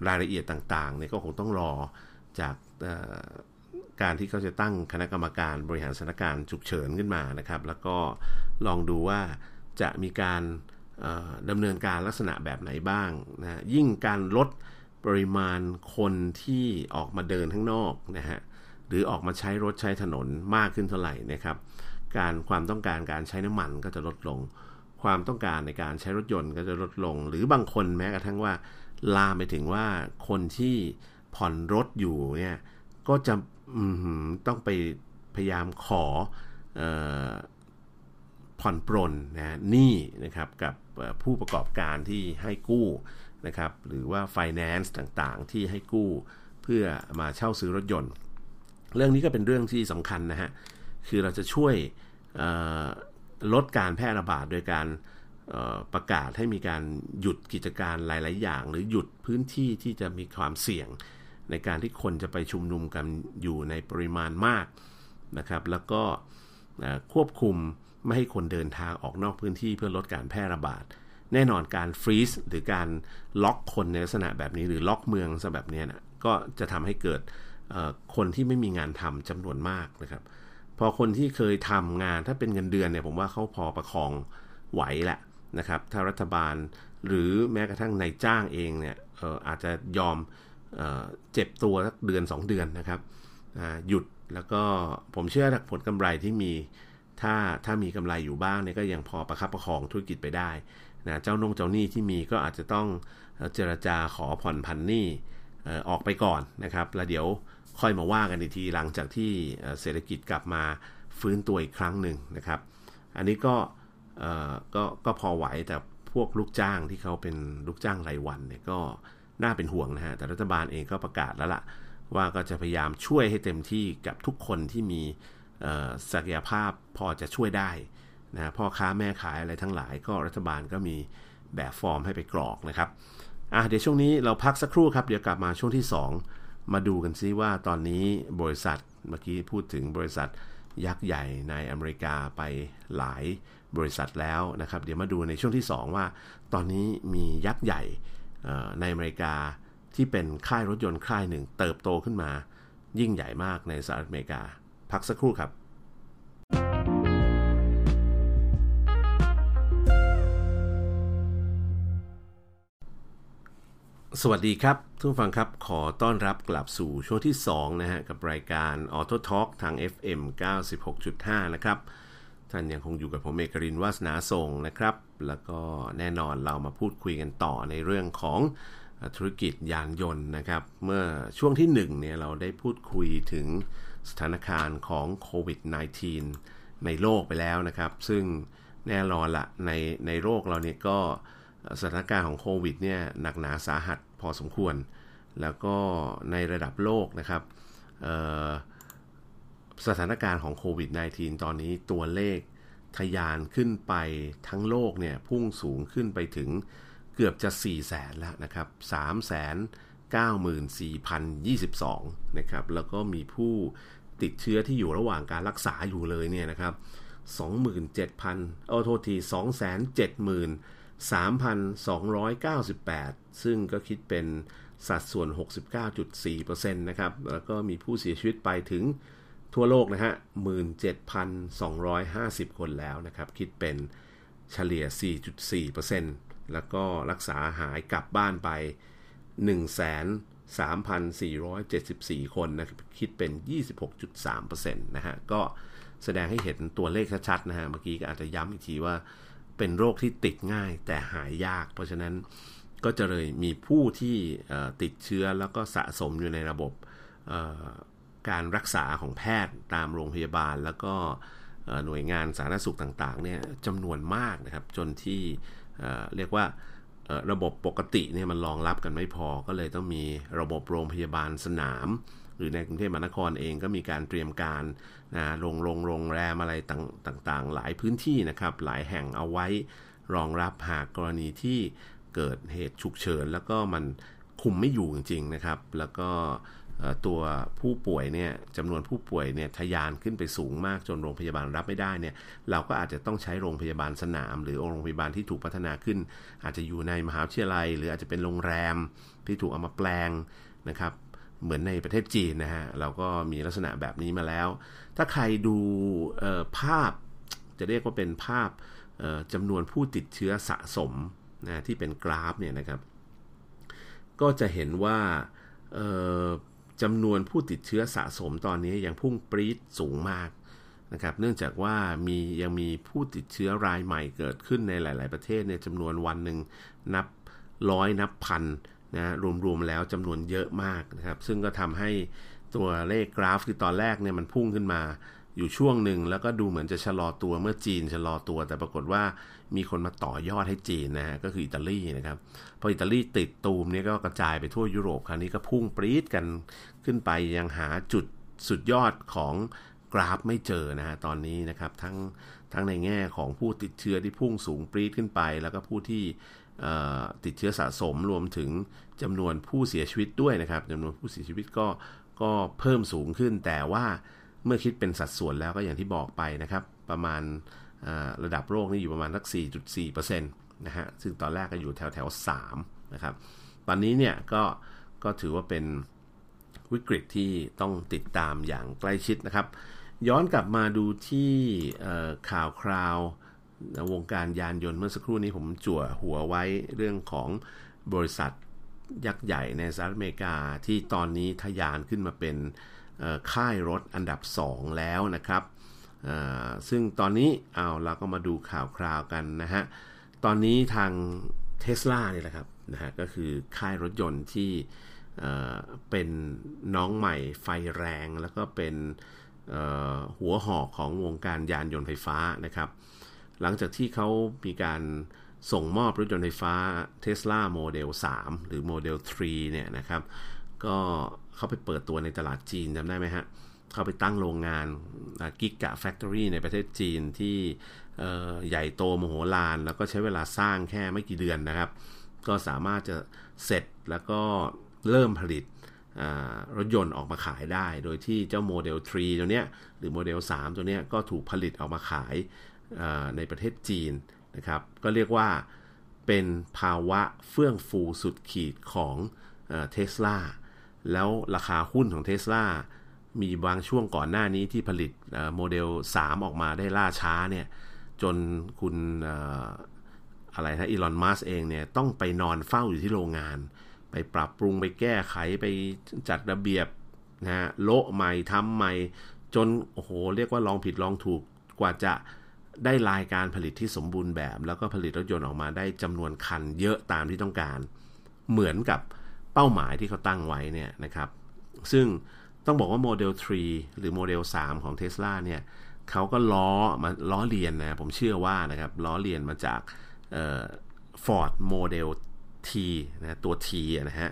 รายละเอียดต่างๆเนี่ยก็คงต้องรอจากการที่เขาจะตั้งคณะกรรมการบริหารสถานการณ์ฉุกเฉินขึ้นมานะครับ แล้วก็ลองดูว่าจะมีการดำเนินการลักษณะแบบไหนบ้างนะยิ่งการลด ปริมาณคนที่ออกมาเดินข้างนอกนะฮะหรือออกมาใช้รถใช้ถนนมากขึ้นเท่าไหร่นะครับ การความต้องการการใช้น้ำมันก็จะลดลง ความต้องการในการใช้รถยนต์ก็จะลดลง หรือบางคนแม้กระทั่งว่า ลามไปถึงว่าคนที่ผ่อนรถอยู่เนี่ยก็จะต้องไปพยายามขออผ่อนปรนนะนี่นะครับกับผู้ประกอบการที่ให้กู้ นะครับหรือว่า finance ต่างๆ ที่ให้กู้เพื่อมาเช่าซื้อรถยนต์ เรื่องนี้ก็เป็นเรื่องที่สำคัญนะฮะคือเราจะช่วยลดการแพร่ระบาดโดยการประกาศให้มีการหยุดกิจการหลาย ๆ อย่าง หรือหยุดพื้นที่ที่จะมีความเสี่ยง ในการที่คนจะไปชุมนุมกันอยู่ในปริมาณมากนะครับแล้วก็ควบคุมไม่ให้คนเดินทางออกนอกพื้นที่เพื่อลดการแพร่ระบาด แน่นอนการฟรีซหรือการล็อกคนในลักษณะแบบนี้หรือล็อกเมืองซะแบบนี้นะก็จะทำให้เกิดคนที่ไม่มีงานทำจำนวนมากนะครับพอคนที่เคยทำงานถ้าเป็นเงินเดือนเนี่ยผมว่าเขาพอประคองไหวแหละนะครับ ถ้ารัฐบาลหรือแม้กระทั่งนายจ้างเองเนี่ยอออาจจะยอมเออเจ็บตัวสักเดือน 2 เดือนนะครับหยุดแล้วก็ผมเชื่อผลกำไรที่มีถ้าถ้ามีกำไรอยู่บ้างเนี่ยก็ยังพอประคับประคองธุรกิจไปได้ นะเจ้านงเจ้าหนี้ที่มีก็อาจจะต้องเจรจาขอผ่อนพันหนี้ออกไปก่อนนะครับ แล้วเดี๋ยวค่อยมาว่ากันอีกทีหลังจากที่เศรษฐกิจกลับมาฟื้นตัวอีกครั้งหนึ่งนะครับ อันนี้ก็ก็ก็พอไหวแต่พวกลูกจ้างที่เขาเป็นลูกจ้างรายวันเนี่ยก็น่าเป็นห่วงนะฮะแต่รัฐบาลเองก็ประกาศแล้วละ่ะ ว่าก็จะพยายามช่วยให้เต็มที่กับทุกคนที่มีศักยภาพพอจะช่วยได้ นะพ่อค้าแม่ขายอะไรทั้งหลาย ก็รัฐบาลก็มีแบบฟอร์มให้ไปกรอกนะครับอะเดี๋ยวช่วงนี้เราพักสักครู่ครับ เดี๋ยวกลับมาช่วงที่ 2 มาดูกันซิว่าตอนนี้บริษัทเมื่อกี้พูดถึงบริษัทยักษ์ใหญ่ในอเมริกาไปหลายบริษัทแล้วนะครับ เดี๋ยวมาดูในช่วงที่ 2 ว่า ตอนนี้มียักษ์ใหญ่ในอเมริกาที่เป็นค่ายรถยนต์ค่ายหนึ่ง เติบโตขึ้นมา ยิ่งใหญ่มากในสหรัฐอเมริกา พักสักครู่ครับ สวัสดีครับทุกฟังครับ ขอต้อนรับกลับสู่ช่วงที่ 2 นะฮะ กับรายการ Auto Talk ทาง FM 96.5 นะครับ ท่านยังคงอยู่กับผมเอกรินวาสนาส่งนะครับ แล้วก็แน่นอนเรามาพูดคุยกันต่อในเรื่องของธุรกิจยานยนต์นะครับ เมื่อช่วงที่1เนี่ยเราได้พูดคุยถึงสถานการณ์ของโควิด -19 ในโลกไปแล้วนะครับ ซึ่งแน่นอนละในในโลกเราเนี่ยก็ สถานการณ์ของโควิดเนี่ยหนักหนาสาหัสพอสมควร แล้วก็ในระดับโลกนะครับสถานการณ์ของโควิด -19 ตอนนี้ตัวเลขทยานขึ้นไปทั้งโลกเนี่ยพุ่งสูงขึ้นไปถึงเกือบจะ4แสนแล้วนะครับ3แสน94,022นะครับ แล้วก็มีผู้ติดเชื้อที่อยู่ระหว่างการรักษาอยู่เลยเนี่ยนะครับ 27,000เอาโทษที 3,298 ซึ่งก็คิดเป็นสัดส่วน 69.4%นะครับ แล้วก็มีผู้เสียชีวิตไปถึงทั่วโลกนะฮะ 17,250 คนแล้วนะครับ คิดเป็นเฉลี่ย 4.4%แล้วก็รักษาหายกลับบ้านไป1,3,474 คนนะคิดเป็น 26.3%นะฮะ ก็แสดงให้เห็นตัวเลขชัดๆนะฮะ เมื่อกี้ก็อาจจะย้ำอีกทีว่า เป็นโรคที่ติดง่ายแต่หายยาก เพราะฉะนั้นก็จะเลยมีผู้ที่ติดเชื้อแล้วก็สะสมอยู่ในระบบการรักษาของแพทย์ตามโรงพยาบาล แล้วก็หน่วยงานสาธารณสุขต่างๆเนี่ยจำนวนมากนะครับ จนที่เรียกว่าระบบปกติเนี่ยมันรองรับกันไม่พอก็เลยต้องมีระบบโรงพยาบาลสนาม รือในกรุงเทพมหานครเองก็มีการเตรียมการนะโรงโรงโรงแรมอะไรต่างๆ หลายพื้นที่นะครับ หลายแห่งเอาไว้รองรับหากกรณีที่เกิดเหตุฉุกเฉิน แล้วก็มันคุมไม่อยู่จริงๆนะครับ แล้วก็ตัวผู้ป่วยเนี่ยจำนวนผู้ป่วยเนี่ยทะยานขึ้นไปสูงมากจนโรงพยาบาลรับไม่ได้เนี่ยเราก็อาจจะต้องใช้โรงพยาบาลสนาม หรือโรงพยาบาลที่ถูกพัฒนาขึ้น อาจจะอยู่ในมหาวิทยาลัย หรืออาจจะเป็นโรงแรมที่ถูกเอามาแปลงนะครับ เหมือนในประเทศจีนนะฮะ เราก็มีลักษณะแบบนี้มาแล้ว ถ้าใครดูภาพจะเรียกว่าเป็นภาพจำนวนผู้ติดเชื้อสะสมนะที่เป็นกราฟเนี่ยนะครับ ก็จะเห็นว่าจำนวนผู้ติดเชื้อสะสมตอนนี้ยังพุ่งปรี๊ดสูงมากนะครับ เนื่องจากว่ามียังมีผู้ติดเชื้อรายใหม่เกิดขึ้นในหลาย ๆ ประเทศเนี่ยจำนวนวันหนึ่งนับร้อยนับพัน นะรวมๆแล้วจำนวนเยอะมากนะครับ ซึ่งก็ทำให้ตัวเลขกราฟคือตอนแรกเนี่ยมันพุ่งขึ้นมาอยู่ช่วงหนึ่งแล้วก็ดูเหมือนจะชะลอตัวเมื่อจีนชะลอตัว แต่ปรากฏว่ามีคนมาต่อยอดให้จีนนะฮะก็คืออิตาลีนะครับพออิตาลีติดตูมเนี้ก็กระจายไปทั่วยุโรปคราวนี้ก็พุ่งปรี๊ดกันขึ้นไปยังหาจุดสุดยอดของกราฟไม่เจอนะฮะตอนนี้นะครับทั้งทั้งในแง่ของผู้ติดเชื้อที่พุ่งสูงปรี๊ดขึ้นไป แล้วก็ผู้ที่ ติดเชื้อสะสมรวมถึงจำนวนผู้เสียชีวิตด้วยนะครับจำนวนผู้เสียชีวิตก็ก็เพิ่มสูงขึ้น แต่ว่าเมื่อคิดเป็นสัดส่วนแล้วก็อย่างที่บอกไปนะครับ ประมาณระดับโลกนี่อยู่ประมาณสัก 4.4%นะฮะซึ่งตอนแรกก็อยู่แถวแถว3นะครับ ตอนนี้เนี่ยก็ก็ถือว่าเป็นวิกฤตที่ต้องติดตามอย่างใกล้ชิดนะครับ ย้อนกลับมาดูที่ข่าวคราว วงการยานยนต์เมื่อสักครู่นี้ผมจั่วหัวไว้เรื่องของบริษัทยักษ์ใหญ่ในสหรัฐอเมริกาที่ตอนนี้ทะยานขึ้นมาเป็นค่ายรถอันดับ 2 แล้วนะครับซึ่งตอนนี้เอาเราก็มาดูข่าวคราวกันนะฮะ ตอนนี้ทางเทสลานี่แหละครับนะฮะก็คือค่ายรถยนต์ที่เป็นน้องใหม่ไฟแรง แล้วก็เป็นหัวหอกของวงการยานยนต์ไฟฟ้านะครับ หลังจากที่เขามีการส่งมอบรถยนต์ไฟฟ้า Tesla Model 3 หรือ Model 3 เนี่ยนะครับ ก็เขาไปเปิดตัวในตลาดจีนจำได้ไหมฮะ เขาไปตั้งโรงงาน Gigafactory ในประเทศจีนที่ใหญ่โตมโหฬารแล้วก็ใช้เวลาสร้างแค่ไม่กี่เดือนนะครับ ก็สามารถจะเสร็จแล้วก็เริ่มผลิตรถยนต์ออกมาขายได้ โดยที่เจ้าโมเดล3ตัวเนี้ยหรือโมเดล3ตัวเนี้ยก็ถูกผลิตออกมาขาย ในประเทศจีนนะครับก็เรียกว่าเป็นภาวะเฟื่องฟูสุดขีดของเทสลาแล้วราคาหุ้นของเท s l a มีบางช่วงก่อนหน้านี้ที่ผลิตโมเดล 3 ออกมาได้ล่าช้าเนี่ยจนคุณอะไรนะ Elon Musk เองเนี่ยต้องไปนอนเฝ้าอยู่ที่โรงงาน ไปปรับปรุงไปแก้ไขไปจัดระเบียบนะฮะโละใหม่ทำใหม่ จน โอ้โห เรียกว่าลองผิดลองถูกกว่าจะ ได้ไลน์การผลิตที่สมบูรณ์แบบ แล้วก็ผลิตรถยนต์ออกมาได้จำนวนคันเยอะตามที่ต้องการ เหมือนกับเป้าหมายที่เขาตั้งไว้เนี่ยนะครับ ซึ่งต้องบอกว่าโมเดล 3 หรือโมเดล 3 ของ Tesla เนี่ยเขาก็ล้อมาล้อเลียนนะ ผมเชื่อว่านะครับล้อเลียนมาจากฟอร์ดโมเดล T นะตัว T นะฮะ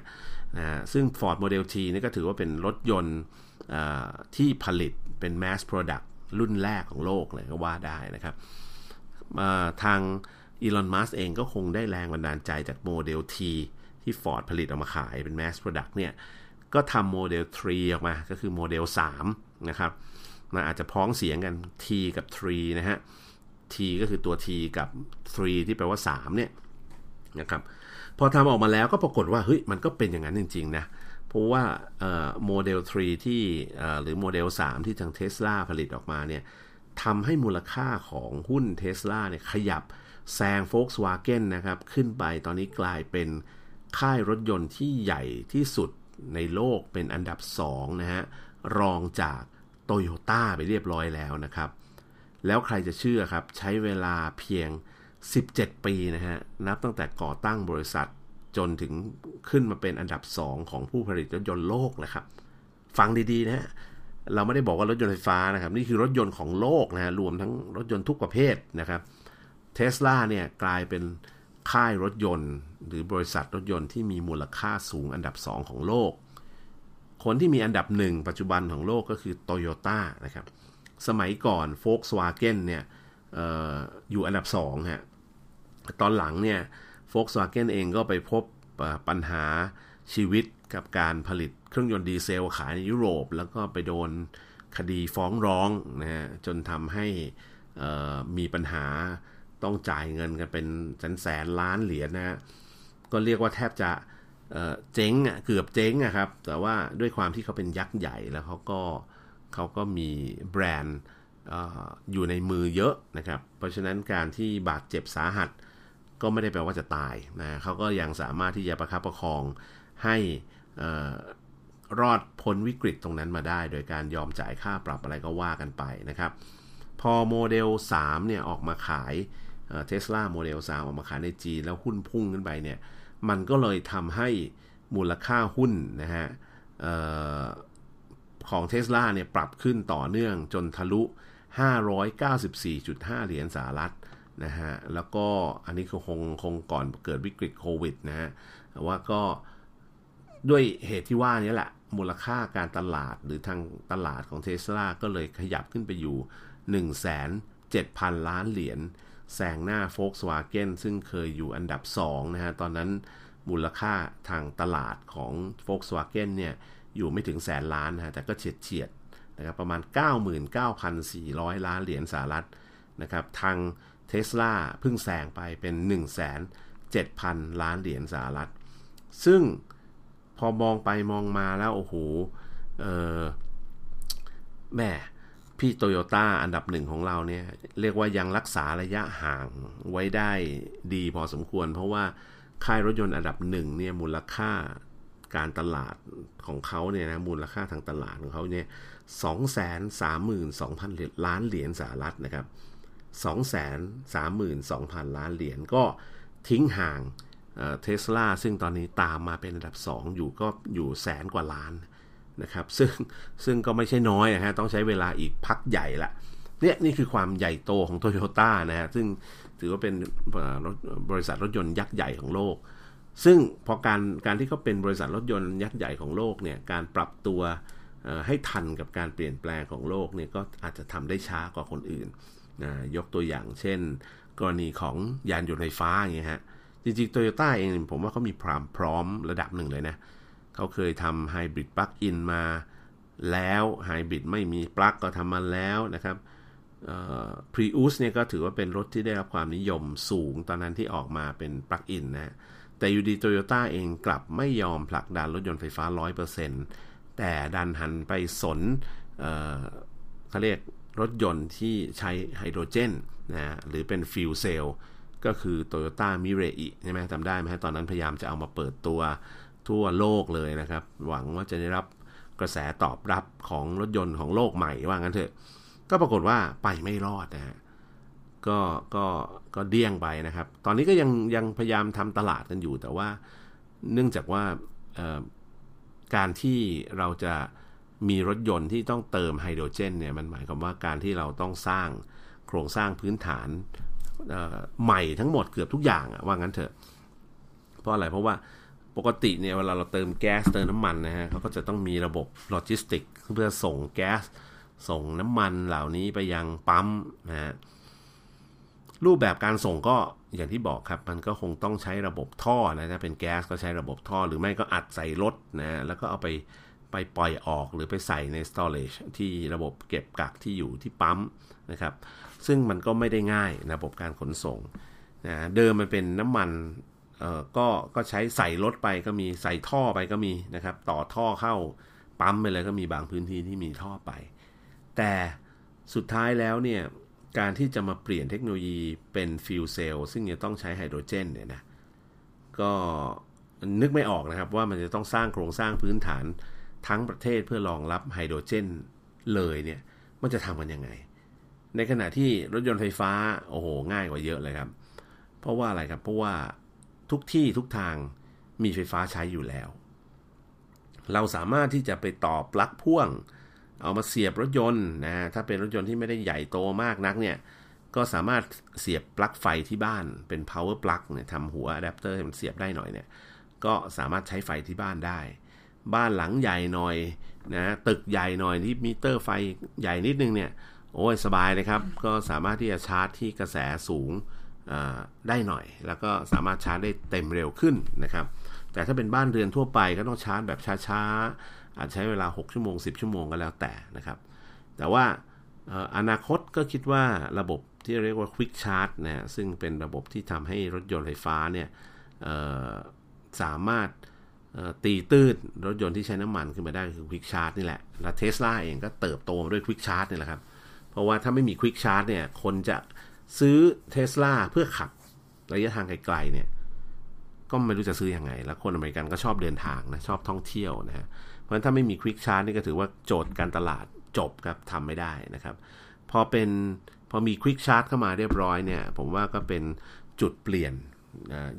นะซึ่ง Ford Model T นี่ก็ถือว่าเป็นรถยนต์ที่ผลิตเป็น mass product รุ่นแรกของโลกเลยก็ว่าได้นะครับทาง Elon Musk เองก็คงได้แรงบันดาลใจจากโมเดล T ที่ Ford ผลิตออกมาขายเป็น mass product เนี่ย ก็ทำโมเดล 3 ออกมา ก็คือโมเดล 3 นะครับมันอาจจะพ้องเสียงกัน T กับ 3 นะฮะ T ก็คือตัว T กับ 3 ที่แปลว่า 3 เนี่ยนะครับ พอทำออกมาแล้วก็ปรากฏว่า เฮ้ย มันก็เป็นอย่างนั้นจริง ๆ นะ เพราะว่าโมเดล 3 ที่หรือโมเดล 3 ที่ทาง Tesla ผลิตออกมาเนี่ยทำให้มูลค่าของหุ้น Tesla เนี่ยขยับแซง Volkswagen นะครับ ขึ้นไปตอนนี้กลายเป็นค่ายรถยนต์ที่ใหญ่ที่สุดในโลกเป็นอันดับ 2 นะฮะ รองจากโตโยต้าไปเรียบร้อยแล้วนะครับ แล้วใครจะเชื่อครับ ใช้เวลาเพียง 17 ปีนะฮะ นับตั้งแต่ก่อตั้งบริษัท จนถึงขึ้นมาเป็นอันดับ 2 ของผู้ผลิตรถยนต์โลกนะครับ ฟังดีๆนะฮะเราไม่ได้บอกว่ารถยนต์ไฟฟ้านะครับ นี่คือรถยนต์ของโลกนะฮะรวมทั้งรถยนต์ทุกประเภทนะครับเทสลาเนี่ยกลายเป็นค่ายรถยนต์ หรือบริษัทรถยนต์ที่มีมูลค่าสูงอันดับ 2 ของโลก คนที่มีอันดับหนึ่งปัจจุบันของโลกก็คือโตโยต้านะครับ สมัยก่อน Volkswagen เนี่ยอออยู่อันดับ2ฮะตอนหลังเนี่ย Volkswagen เองก็ไปพบปัญหาชีวิตกับการผลิตเครื่องยนต์ดีเซลขายในยุโรป แล้วก็ไปโดนคดีฟ้องร้องนะฮะจนทำให้มีปัญหาต้องจ่ายเงินกันเป็นแสนแสนล้านเหรียญนะฮะก็เรียกว่าแทบจะเจ๊งอะเกือบเจ๊งอะครับ แต่ว่าด้วยความที่เขาเป็นยักษ์ใหญ่แล้วเขาก็เขาก็มีแบรนด์อยู่ในมือเยอะนะครับ เพราะฉะนั้นการที่บาดเจ็บสาหัส ก็ไม่ได้แปลว่าจะตายนะเขาก็ยังสามารถที่จะประคับประคองให้รอดพ้นวิกฤตตรงนั้นมาได้ โดยการยอมจ่ายค่าปรับอะไรก็ว่ากันไปนะครับ พอโมเดล 3 เนี่ยออกมาขายเทสลาโมเดล 3 ออกมาขายในจีนแล้วหุ้นพุ่งขึ้นไปเนี่ย มันก็เลยทำให้มูลค่าหุ้นนะฮะของเทสลาเนี่ยปรับขึ้นต่อเนื่องจนทะลุ 594.5 เหรียญสหรัฐ นะฮะแล้วก็อันนี้คงคงก่อนเกิดวิกฤตโควิดนะฮะว่าก็ด้วยเหตุที่ว่านี้แหละ มูลค่าการตลาดหรือทางตลาดของเทสลาก็เลยขยับขึ้นไปอยู่ 1,700 ล้านเหรียญแซงหน้า Volkswagen ซึ่งเคยอยู่อันดับ 2 นะฮะ ตอนนั้นมูลค่าทางตลาดของ Volkswagen เนี่ย อยู่ไม่ถึงแสนล้านนะฮะ แต่ก็เฉียดเฉียดนะครับประมาณ 99,400 ล้านเหรียญสหรัฐนะครับทาง เทสลาเพิ่งแซงไปเป็น 1,700 ล้านเหรียญสหรัฐ ซึ่งพอมองไปมองมาแล้วโอ้โหแม่พี่โตโยต้าอันดับหนึ่งของเราเนี่ย เรียกว่ายังรักษาระยะห่างไว้ได้ดีพอสมควร เพราะว่าค่ายรถยนต์อันดับหนึ่งเนี่ยมูลค่าการตลาดของเขาเนี่ยนะมูลค่าทางตลาดของเขาเนี่ยสองแสนสามหมื่นสองพันล้านเหรียญสหรัฐนะครับ สองแสนสามหมื่นสองพันล้านเหรียญก็ทิ้งห่างเทสลาซึ่งตอนนี้ตามมาเป็นอันดับ 2 อยู่ก็อยู่แสนกว่าล้านนะครับซึ่งซึ่งก็ไม่ใช่น้อยนะฮะต้องใช้เวลาอีกพักใหญ่ละเนี่ยนี่คือความใหญ่โตของโตโยต้านะฮะซึ่งถือว่าเป็นบริษัทรถยนต์ยักษ์ใหญ่ของโลก ซึ่งพอการการที่เขาเป็นบริษัทรถยนต์ยักษ์ใหญ่ของโลกเนี่ยการปรับตัวให้ทันกับการเปลี่ยนแปลงของโลกเนี่ยก็อาจจะทำได้ช้ากว่าคนอื่น นะยกตัวอย่างเช่น กรณีของยานยนต์ไฟฟ้าอย่างเงี้ยฮะ จริงๆโตโยต้าเองผมว่าเขามีพร้อมพร้อมระดับหนึ่งเลยนะเขาเคยทำไฮบริดปลั๊กอินมาแล้วไฮบริดไม่มีปลั๊กก็ทำมาแล้วนะครับPrius เนี่ยก็ถือว่าเป็นรถที่ได้รับความนิยมสูงตอนนั้นที่ออกมาเป็น plug-in นะแต่อยู่ดีโตโยต้าเองกลับไม่ยอมผลักดันรถยนต์ไฟฟ้า 100%แต่ดันหันไปสนใจเขาเรียก รถยนต์ที่ใช้ไฮโดรเจนนะหรือเป็น fuel cell ก็คือ Toyota m i r e ใช่ไหมจำได้ไหมตอนนั้นพยายามจะเอามาเปิดตัวทั่วโลกเลยนะครับ หวังว่าจะได้รับกระแสตอบรับของรถยนต์ของโลกใหม่ว่างั้นเถอะ ก็ปรากฏว่าไปไม่รอดนะฮะก็ก็ก็เดี้ยงไปนะครับ ตอนนี้ก็ยังยังพยายามทำตลาดกันอยู่แต่ว่าเนื่องจากว่าการที่เราจะ มีรถยนต์ที่ต้องเติมไฮโดรเจนเนี่ยมันหมายความว่าการที่เราต้องสร้างโครงสร้างพื้นฐานใหม่ทั้งหมดเกือบทุกอย่างว่างั้นเถอะ เพราะอะไรเพราะว่าปกติเนี่ยเวลาเราเติมแก๊สเติมน้ำมันนะฮะเขาก็จะต้องมีระบบโลจิสติกเพื่อส่งแก๊สส่งน้ำมันเหล่านี้ไปยังปั๊มนะฮะรูปแบบการส่งก็อย่างที่บอกครับมันก็คงต้องใช้ระบบท่อนะถ้าเป็นแก๊สก็ใช้ระบบท่อ หรือไม่ก็อัดใส่รถนะแล้วก็เอาไป ไปปล่อยออกหรือไปใส่ใน storage ที่ระบบเก็บกักที่อยู่ที่ปั๊มนะครับ ซึ่งมันก็ไม่ได้ง่ายระบบการขนส่งนะเดิมมันเป็นน้ำมันเอ่อก็ก็ใช้ใส่รถไปก็มีใส่ท่อไปก็มีนะครับ ต่อท่อเข้าปั๊มไปเลยก็มีบางพื้นที่ที่มีท่อไป แต่สุดท้ายแล้วเนี่ยการที่จะมาเปลี่ยนเทคโนโลยีเป็นฟิวเซลซึ่งจะต้องใช้ไฮโดรเจนเนี่ยนะก็นึกไม่ออกนะครับว่ามันจะต้องสร้างโครงสร้างพื้นฐาน ทั้งประเทศเพื่อรองรับไฮโดรเจนเลยเนี่ยมันจะทำกันยังไง ในขณะที่รถยนต์ไฟฟ้าโอ้โหง่ายกว่าเยอะเลยครับ เพราะว่าอะไรครับ เพราะว่าทุกที่ทุกทางมีไฟฟ้าใช้อยู่แล้ว เราสามารถที่จะไปต่อปลั๊กพ่วง เอามาเสียบรถยนต์นะถ้าเป็นรถยนต์ที่ไม่ได้ใหญ่โตมากนักเนี่ยก็สามารถเสียบปลั๊กไฟที่บ้านเป็น power plug เนี่ยทำหัวอะแดปเตอร์ให้มันเสียบได้หน่อยเนี่ยก็สามารถใช้ไฟที่บ้านได้ บ้านหลังใหญ่หน่อยนะตึกใหญ่หน่อยที่มิเตอร์ไฟใหญ่นิดนึงเนี่ยโอ้ยสบายเลยครับ ก็สามารถที่จะชาร์จที่กระแสสูงได้หน่อย แล้วก็สามารถชาร์จได้เต็มเร็วขึ้นนะครับ แต่ถ้าเป็นบ้านเรือนทั่วไปก็ต้องชาร์จแบบช้าๆ อาจใช้เวลา 6 ชั่วโมง 10 ชั่วโมงก็แล้วแต่นะครับ แต่ว่าอนาคตก็คิดว่าระบบที่เรียกว่า Quick Charge นะซึ่งเป็นระบบที่ทำให้รถยนต์ไฟฟ้าเนี่ยสามารถ ตีตื้นรถยนต์ที่ใช้น้ำมันขึ้นมาได้คือ Quick Charge นี่แหละ และเทสลาเองก็เติบโตมาด้วย Quick Charge นี่แหละครับ เพราะว่าถ้าไม่มี Quick Charge เนี่ย คนจะซื้อเทสลาเพื่อขับระยะทางไกลๆเนี่ย ก็ไม่รู้จะซื้ออยังไง แล้วคนอเมริกันก็ชอบเดินทางนะ ชอบท่องเที่ยวนะฮะ เพราะฉะนั้นถ้าไม่มี Quick Charge นี่ก็ถือว่าโจทย์การตลาดจบครับทำไม่ได้นะครับ พอเป็นพอมี Quick Charge เข้ามาเรียบร้อยเนี่ย ผมว่าก็เป็นจุดเปลี่ยน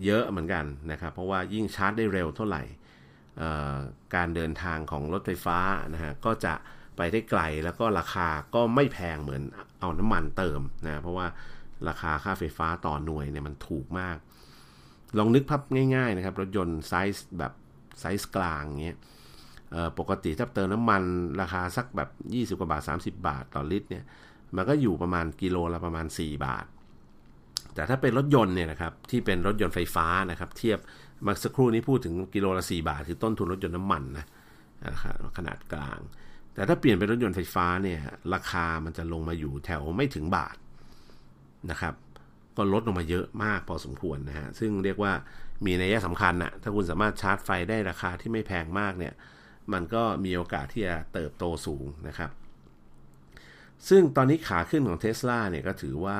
เยอะเหมือนกันนะครับ เพราะว่ายิ่งชาร์จได้เร็วเท่าไหร่ การเดินทางของรถไฟฟ้านะฮะก็จะไปได้ไกลแล้วก็ราคาก็ไม่แพงเหมือนเอาน้ำมันเติมนะเพราะว่าราคาค่าไฟฟ้าต่อหน่วยเนี่ยมันถูกมาก ลองนึกภาพง่ายๆนะครับ รถยนต์ไซส์แบบไซส์กลางเงี้ยปกติถ้าเติมน้ำมันราคาสักแบบ 20 กว่าบาท 30 บาทต่อลิตรเนี่ยมันก็อยู่ประมาณกิโลละประมาณ 4 บาท แต่ถ้าเป็นรถยนต์เนี่ยนะครับที่เป็นรถยนต์ไฟฟ้านะครับเทียบมาสักครู่นี้พูดถึงกิโลละ 4 บาท คือต้นทุนรถยนต์น้ำมันนะนะครับขนาดกลาง แต่ถ้าเปลี่ยนเป็นรถยนต์ไฟฟ้าเนี่ยราคามันจะลงมาอยู่แถวไม่ถึงบาทนะครับก็ลดลงมาเยอะมากพอสมควรนะฮะซึ่งเรียกว่ามีนัยสำคัญนะถ้าคุณสามารถชาร์จไฟได้ราคาที่ไม่แพงมากเนี่ยมันก็มีโอกาสที่จะเติบโตสูงนะครับ ซึ่งตอนนี้ขาขึ้นของเท s l a เนี่ยก็ถือว่า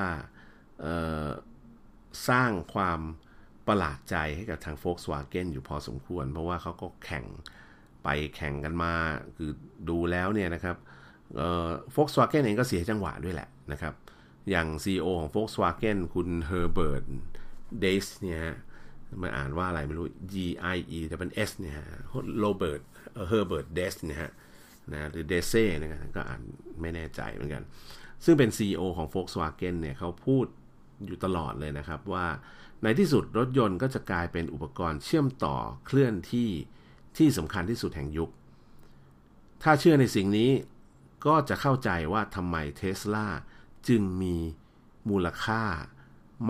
สร้างความประหลาดใจให้กับทาง Volkswagen อยู่พอสมควร เพราะว่าเขาก็แข่งไปแข่งกันมา คือดูแล้วเนี่ยนะครับเอ่อ Volkswagen เองก็เสียจังหวะด้วยแหละนะครับ อย่าง CEO ของ Volkswagen คุณ Herbert d e s เนี่ยมันอ่านว่าอะไรไม่รู้ D I E แต่เป็น S เนี่ยโรเบิร์ต Herbert Diess เนี่ยฮะนะหรือเดเซ่นะครับก็อ่านไม่แน่ใจเหมือนกัน ซึ่งเป็น CEO ของ Volkswagen เนี่ยเขาพูด อยู่ตลอดเลยนะครับว่าในที่สุดรถยนต์ก็จะกลายเป็นอุปกรณ์เชื่อมต่อเคลื่อนที่ที่สำคัญที่สุดแห่งยุค ถ้าเชื่อในสิ่งนี้ก็จะเข้าใจว่าทำไมเทสลาจึงมีมูลค่า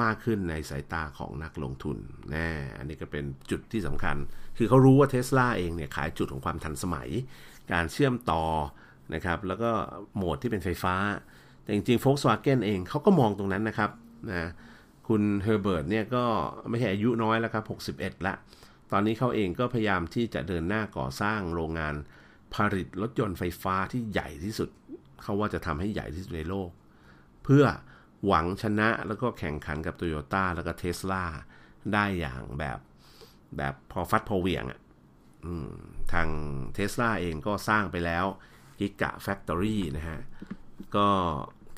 มากขึ้นในสายตาของนักลงทุนแน่อันนี้ก็เป็นจุดที่สำคัญ คือเขารู้ว่าเทสลาเองเนี่ยขายจุดของความทันสมัย การเชื่อมต่อนะครับ แล้วก็โหมดที่เป็นไฟฟ้า แต่จริงๆ Volkswagen เองเขาก็มองตรงนั้นนะครับ นะคุณเฮอร์เบิร์ตเนี่ยก็ไม่ใช่อายุน้อยแล้วครับ 61 ละ ตอนนี้เขาเองก็พยายามที่จะเดินหน้าก่อสร้างโรงงานผลิตรถยนต์ไฟฟ้าที่ใหญ่ที่สุด เขาว่าจะทำให้ใหญ่ที่สุดในโลก เพื่อหวังชนะแล้วก็แข่งขันกับ t o y ยต้าแล้วก็เทสลาได้อย่างแบบแบบพอฟัดพอเหวี่ยงอะ่ะทางเทสลาเองก็สร้างไปแล้ว Gigafactory นะฮะ ก็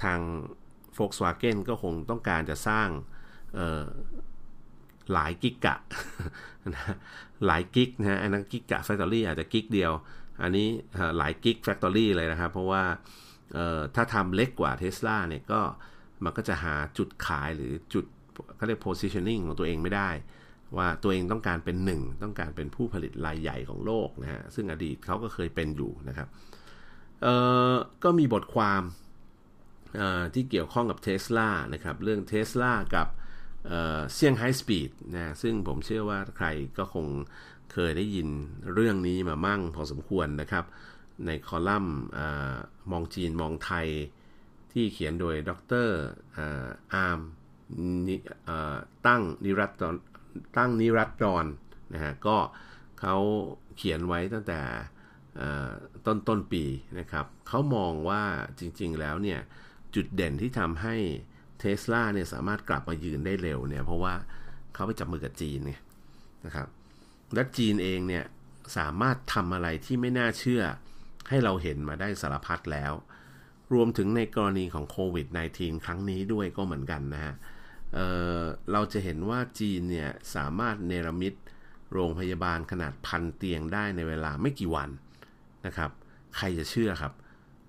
ทาง Volkswagen ก็คงต้องการจะสร้างหลาย giga หลาย gig นะฮะอันนั้น Gigafactory อาจจะ gig เดียว อันนี้หลาย Gigafactory เลยนะครับ เพราะว่าถ้าทำเล็กกว่าเทสลาเนี่ยก็มันก็จะหาจุดขายหรือจุดเขาเรียก positioning ของตัวเองไม่ได้ ว่าตัวเองต้องการเป็นหนึ่งต้องการเป็นผู้ผลิตรายใหญ่ของโลกนะฮะซึ่งอดีตเขาก็เคยเป็นอยู่นะครับก็มีบทความ ที่เกี่ยวข้องกับเท s l a นะครับเรื่องเท s l a กับเซี่ยงไฮ้ speed นะซึ่งผมเชื่อว่าใครก็คงเคยได้ยินเรื่องนี้มามั่งพอสมควรนะครับ ในคอลัมน์มองจีนมองไทยที่เขียนโดยดรอาร์มตั้งนิรัตตั้งนิรัตดอนนะฮะก็เขาเขียนไว้ตั้งแต่ต้นต้นปีนะครับเขามองว่าจริงๆแล้วเนี่ย จุดเด่นที่ทำให้เทสลาเนี่ยสามารถกลับมายืนได้เร็วเนี่ยเพราะว่าเขาไปจับมือกับจีนเนี่ยนะครับและจีนเองเนี่ยสามารถทำอะไรที่ไม่น่าเชื่อให้เราเห็นมาได้สารพัดแล้ว รวมถึงในกรณีของโควิด -19 ครั้งนี้ด้วยก็เหมือนกันนะฮะเเราจะเห็นว่าจีนเนี่ยสามารถเนรมิตโรงพยาบาลขนาดพันเตียงได้ในเวลาไม่กี่วันนะครับ ใครจะเชื่อครับ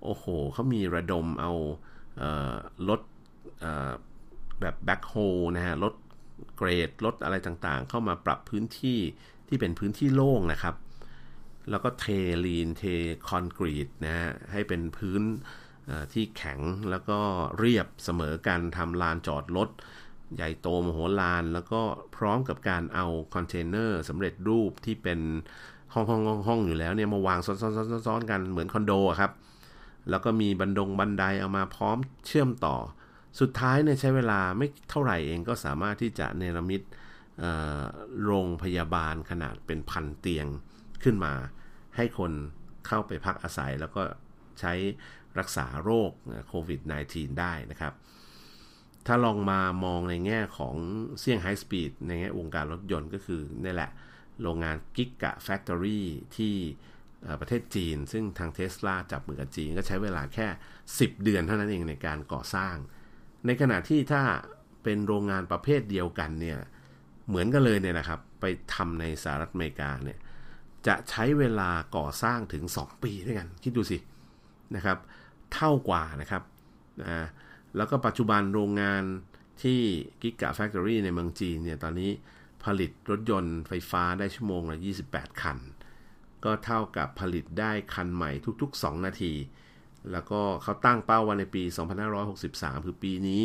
โอ้โหเขามีระดมเอา รถแบบแบ็คโฮนะฮะรถเกรดรถอะไรต่างๆ เข้ามาปรับพื้นที่ที่เป็นพื้นที่โล่งนะครับ แล้วก็เท lean เทคอนกรีตนะฮะให้เป็นพื้นที่แข็งแล้วก็เรียบเสมอกันทำลานจอดรถใหญ่โตมโหฬารแล้วก็พร้อมกับการเอาคอนเทนเนอร์สำเร็จรูปที่เป็นห้องห้องห้องอยู่แล้วเนี่ยมาวางซ้อนๆกันเหมือนคอนโดครับ แล้วก็มีบันดงบันไดเอามาพร้อมเชื่อมต่อ สุดท้ายเนี่ยใช้เวลาไม่เท่าไหร่เองก็สามารถที่จะเนรมิตโรงพยาบาลขนาดเป็นพันเตียงขึ้นมา ให้คนเข้าไปพักอาศัยแล้วก็ใช้รักษาโรคโควิด -19 ได้นะครับ ถ้าลองมามองในแง่ของเซี่ยงไฮสปีดในแง่วงการรถยนต์ก็คือนี่แหละ โรงงานกิกกะแฟคทอรี่ที่ ประเทศจีน ซึ่งทางเทสลาจับมือกับจีนก็ใช้เวลาแค่ 10 เดือนเท่านั้นเองในการก่อสร้าง ในขณะที่ถ้าเป็นโรงงานประเภทเดียวกันเนี่ยเหมือนกันเลยเนี่ยนะครับ ไปทำในสหรัฐอเมริกาเนี่ยจะใช้เวลาก่อสร้างถึง 2 ปีด้วยกัน คิดดูสินะครับเท่ากว่านะครับนะแล้วก็ปัจจุบันโรงงานที่กิกะแฟคทอรี่ในเมืองจีนเนี่ยตอนนี้ผลิตรถยนต์ไฟฟ้าได้ชั่วโมงละ 28 คัน ก็เท่ากับผลิตได้คันใหม่ทุกๆ 2 นาที แล้วก็เขาตั้งเป้าวันในปี 2563 คือปีนี้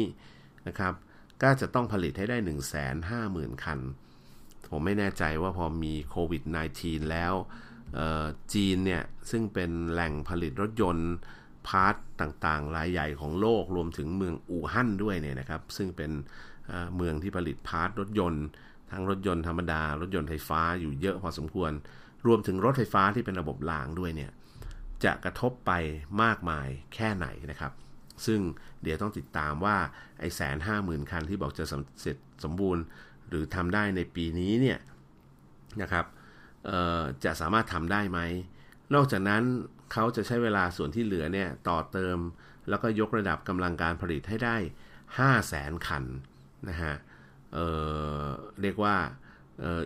นะครับ ก็จะต้องผลิตให้ได้ 150,000 คัน ผมไม่แน่ใจว่าพอมีโควิด -19 แล้วจีนเนี่ย ซึ่งเป็นแหล่งผลิตรถยนต์part ต่างๆ รายใหญ่ของโลกรวมถึงเมืองอู่ฮั่นด้วยเนี่ยนะครับ ซึ่งเป็นเมืองที่ผลิต part รถยนต์ ทั้งรถยนต์ธรรมดา รถยนต์ไฟฟ้าอยู่เยอะพอสมควร รวมถึงรถไฟฟ้าที่เป็นระบบรางด้วยเนี่ยจะกระทบไปมากมายแค่ไหนนะครับ ซึ่งเดี๋ยวต้องติดตามว่าไอ้แสนห้าหมื่นคันที่บอกจะเสร็จสมบูรณ์ หรือทำได้ในปีนี้เนี่ยนะครับจะสามารถทำได้ไหม นอกจากนั้นเขาจะใช้เวลาส่วนที่เหลือเนี่ยต่อเติม แล้วก็ยกระดับกำลังการผลิตให้ได้ 5 0 0แสนคันนะฮะเเรียกว่า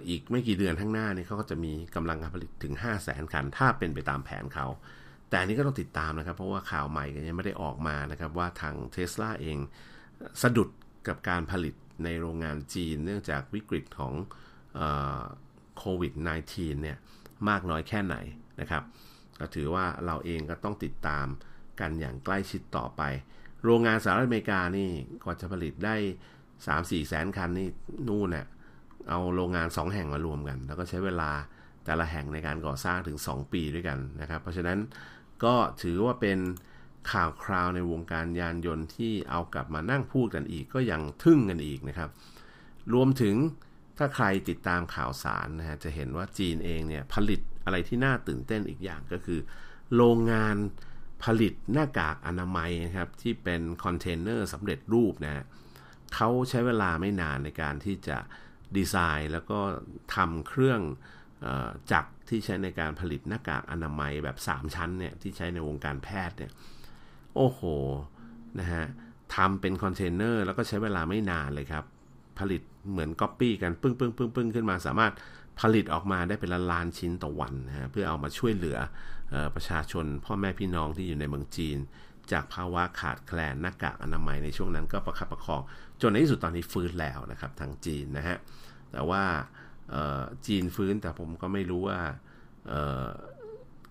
อีกไม่กี่เดือนข้างหน้านี่เขาก็จะมีกำลังการผลิตถึง 5 0 0แสนคัน ถ้าเป็นไปตามแผนเขา แต่นี้ก็ต้องติดตามนะครับ เพราะว่าข่าวใหม่ยังไม่ได้ออกมานะครับ ว่าทางเทสลาเองสะดุดกับการผลิตในโรงงานจีน เนื่องจากวิกฤตของโควิด -19 เนี่ยมากน้อยแค่ไหนนะครับ ก็ถือว่าเราเองก็ต้องติดตามกันอย่างใกล้ชิดต่อไป โรงงานสหรัฐอเมริกานี่กว่าจะผลิตได้ 3-4 แสนคันนี่นู่นเนี่ย เอาโรงงาน 2 แห่งมารวมกัน แล้วก็ใช้เวลาแต่ละแห่งในการก่อสร้างถึง 2 ปีด้วยกันนะครับ เพราะฉะนั้นก็ถือว่าเป็นข่าวคราวในวงการยานยนต์ที่เอากลับมานั่งพูดกันอีกก็ยังทึ่งกันอีกนะครับ รวมถึงถ้าใครติดตามข่าวสารนะฮะจะเห็นว่าจีนเองเนี่ยผลิตอะไรที่น่าตื่นเต้นอีกอย่างก็คือ โรงงานผลิตหน้ากากอนามัยนะครับที่เป็นคอนเทนเนอร์สำเร็จรูปนะเขาใช้เวลาไม่นานในการที่จะ ดีไซน์ แล้วก็ทำเครื่องจักรที่ใช้ในการผลิตหน้ากากอนามัยแบบ 3 ชั้นเนี่ยที่ใช้ในวงการแพทย์เนี่ยโอ้โหนะฮะทำเป็นคอนเทนเนอร์แล้วก็ใช้เวลาไม่นานเลยครับ ผลิตเหมือนก๊อปปี้กันปึ้งปึ้งปึ้งปึ้งขึ้นมาสามารถผลิตออกมาได้เป็นล้านชิ้นต่อวันนะฮะเพื่อเอามาช่วยเหลือประชาชน พ่อแม่พี่น้องที่อยู่ในเมืองจีน จากภาวะขาดแคลนหน้ากากอนามัยในช่วงนั้นก็ประคับประคอง จนในที่สุดตอนนี้ฟื้นแล้วนะครับทางจีนนะฮะ แต่ว่าจีนฟื้นแต่ผมก็ไม่รู้ว่า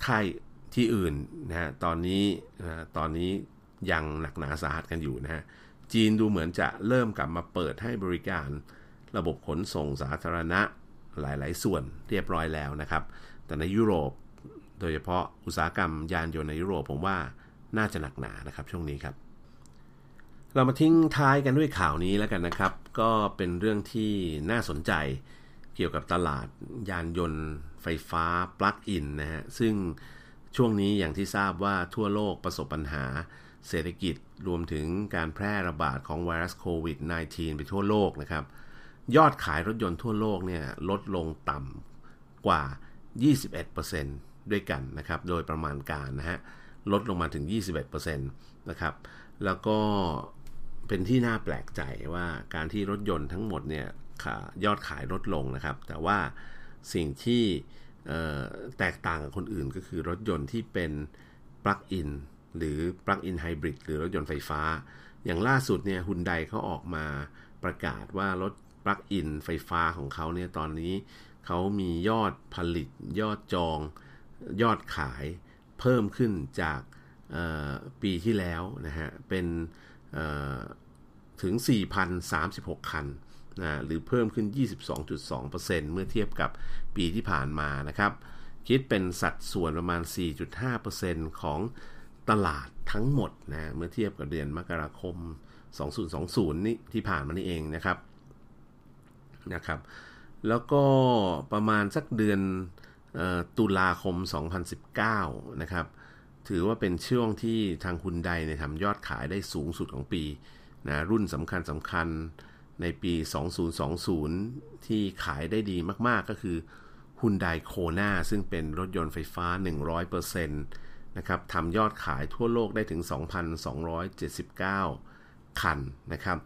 ค่ายที่อื่นนะฮะตอนนี้นะตอนนี้ยังหนักหนาสาหัสกันอยู่นะฮะจีนดูเหมือนจะเริ่มกลับมาเปิดให้บริการระบบขนส่งสาธารณะหลาย ๆ ส่วนเรียบร้อยแล้วนะครับ แต่ในยุโรปโดยเฉพาะอุตสาหกรรมยานยนต์ในยุโรปผมว่าน่าจะหนักหนานะครับช่วงนี้ครับ เรามาทิ้งท้ายกันด้วยข่าวนี้แล้วกันนะครับ ก็เป็นเรื่องที่น่าสนใจเกี่ยวกับตลาดยานยนต์ไฟฟ้าปลั๊กอินนะฮะ ซึ่งช่วงนี้อย่างที่ทราบว่าทั่วโลกประสบปัญหาเศรษฐกิจรวมถึงการแพร่ระบาดของไวรัสโควิด -19 ไปทั่วโลกนะครับ ยอดขายรถยนต์ทั่วโลกเนี่ยลดลงต่ำกว่า 21%ด้วยกันนะครับ โดยประมาณการนะฮะ ลดลงมาถึง 21%นะครับ แล้วก็ เป็นที่น่าแปลกใจว่าการที่รถยนต์ทั้งหมดเนี่ยยอดขายลดลงนะครับ แต่ว่าสิ่งที่แตกต่างกับคนอื่นก็คือรถยนต์ที่เป็นปลั๊กอินหรือปลั๊กอินไฮบริดหรือรถยนต์ไฟฟ้า อย่างล่าสุดเนี่ยฮุนไดเขาออกมาประกาศว่ารถปลั๊กอินไฟฟ้าของเขาเนี่ยตอนนี้เขามียอดผลิต ยอดจอง ยอดขายเพิ่มขึ้นจากปีที่แล้วนะฮะเป็น ถึง 4,036 คันนะหรือเพิ่มขึ้น 22.2%เมื่อเทียบกับปีที่ผ่านมานะครับ คิดเป็นสัดส่วนประมาณ 4.5%ของตลาดทั้งหมดนะเมื่อเทียบกับเดือนมกราคม 2020 นี่ที่ผ่านมานี่เองนะครับนะครับ แล้วก็ประมาณสักเดือนตุลาคม 2019 นะครับ ถือว่าเป็นช่วงที่ทางคุณใดเนี่ยทำยอดขายได้สูงสุดของปีนะรุ่นสำคัญสำคัญในปี 2020 ที่ขายได้ดีมากๆก็คือฮุนไดโคนาซึ่งเป็นรถยนต์ไฟฟ้า 100%นะครับทำยอดขายทั่วโลกได้ถึง 2,279 คันนะครับ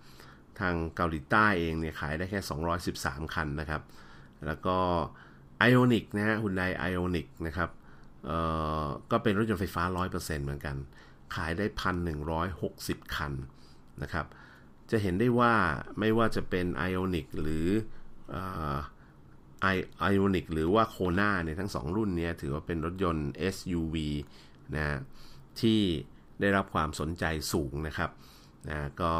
ทางเกาหลีใต้เองเนี่ยขายได้แค่ 213 คันนะครับ แล้วก็ Ioniq นะฮะ Hyundai Ioniq นะครับ ก็เป็นรถยนต์ไฟฟ้า 100%เหมือนกัน ขายได้ 1,160 คันนะครับ จะเห็นได้ว่าไม่ว่าจะเป็น Ioniq หรือไอออนิกหรือว่า Kona เนี่ยทั้ง 2 รุ่นนี้ถือว่าเป็นรถยนต์ SUV นะที่ได้รับความสนใจสูงนะครับนะก็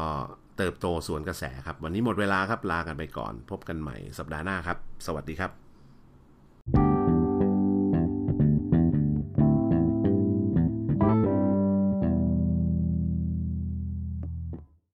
เติบโตส่วนกระแสครับ วันนี้หมดเวลาครับลากันไปก่อน พบกันใหม่สัปดาห์หน้าครับ สวัสดีครับ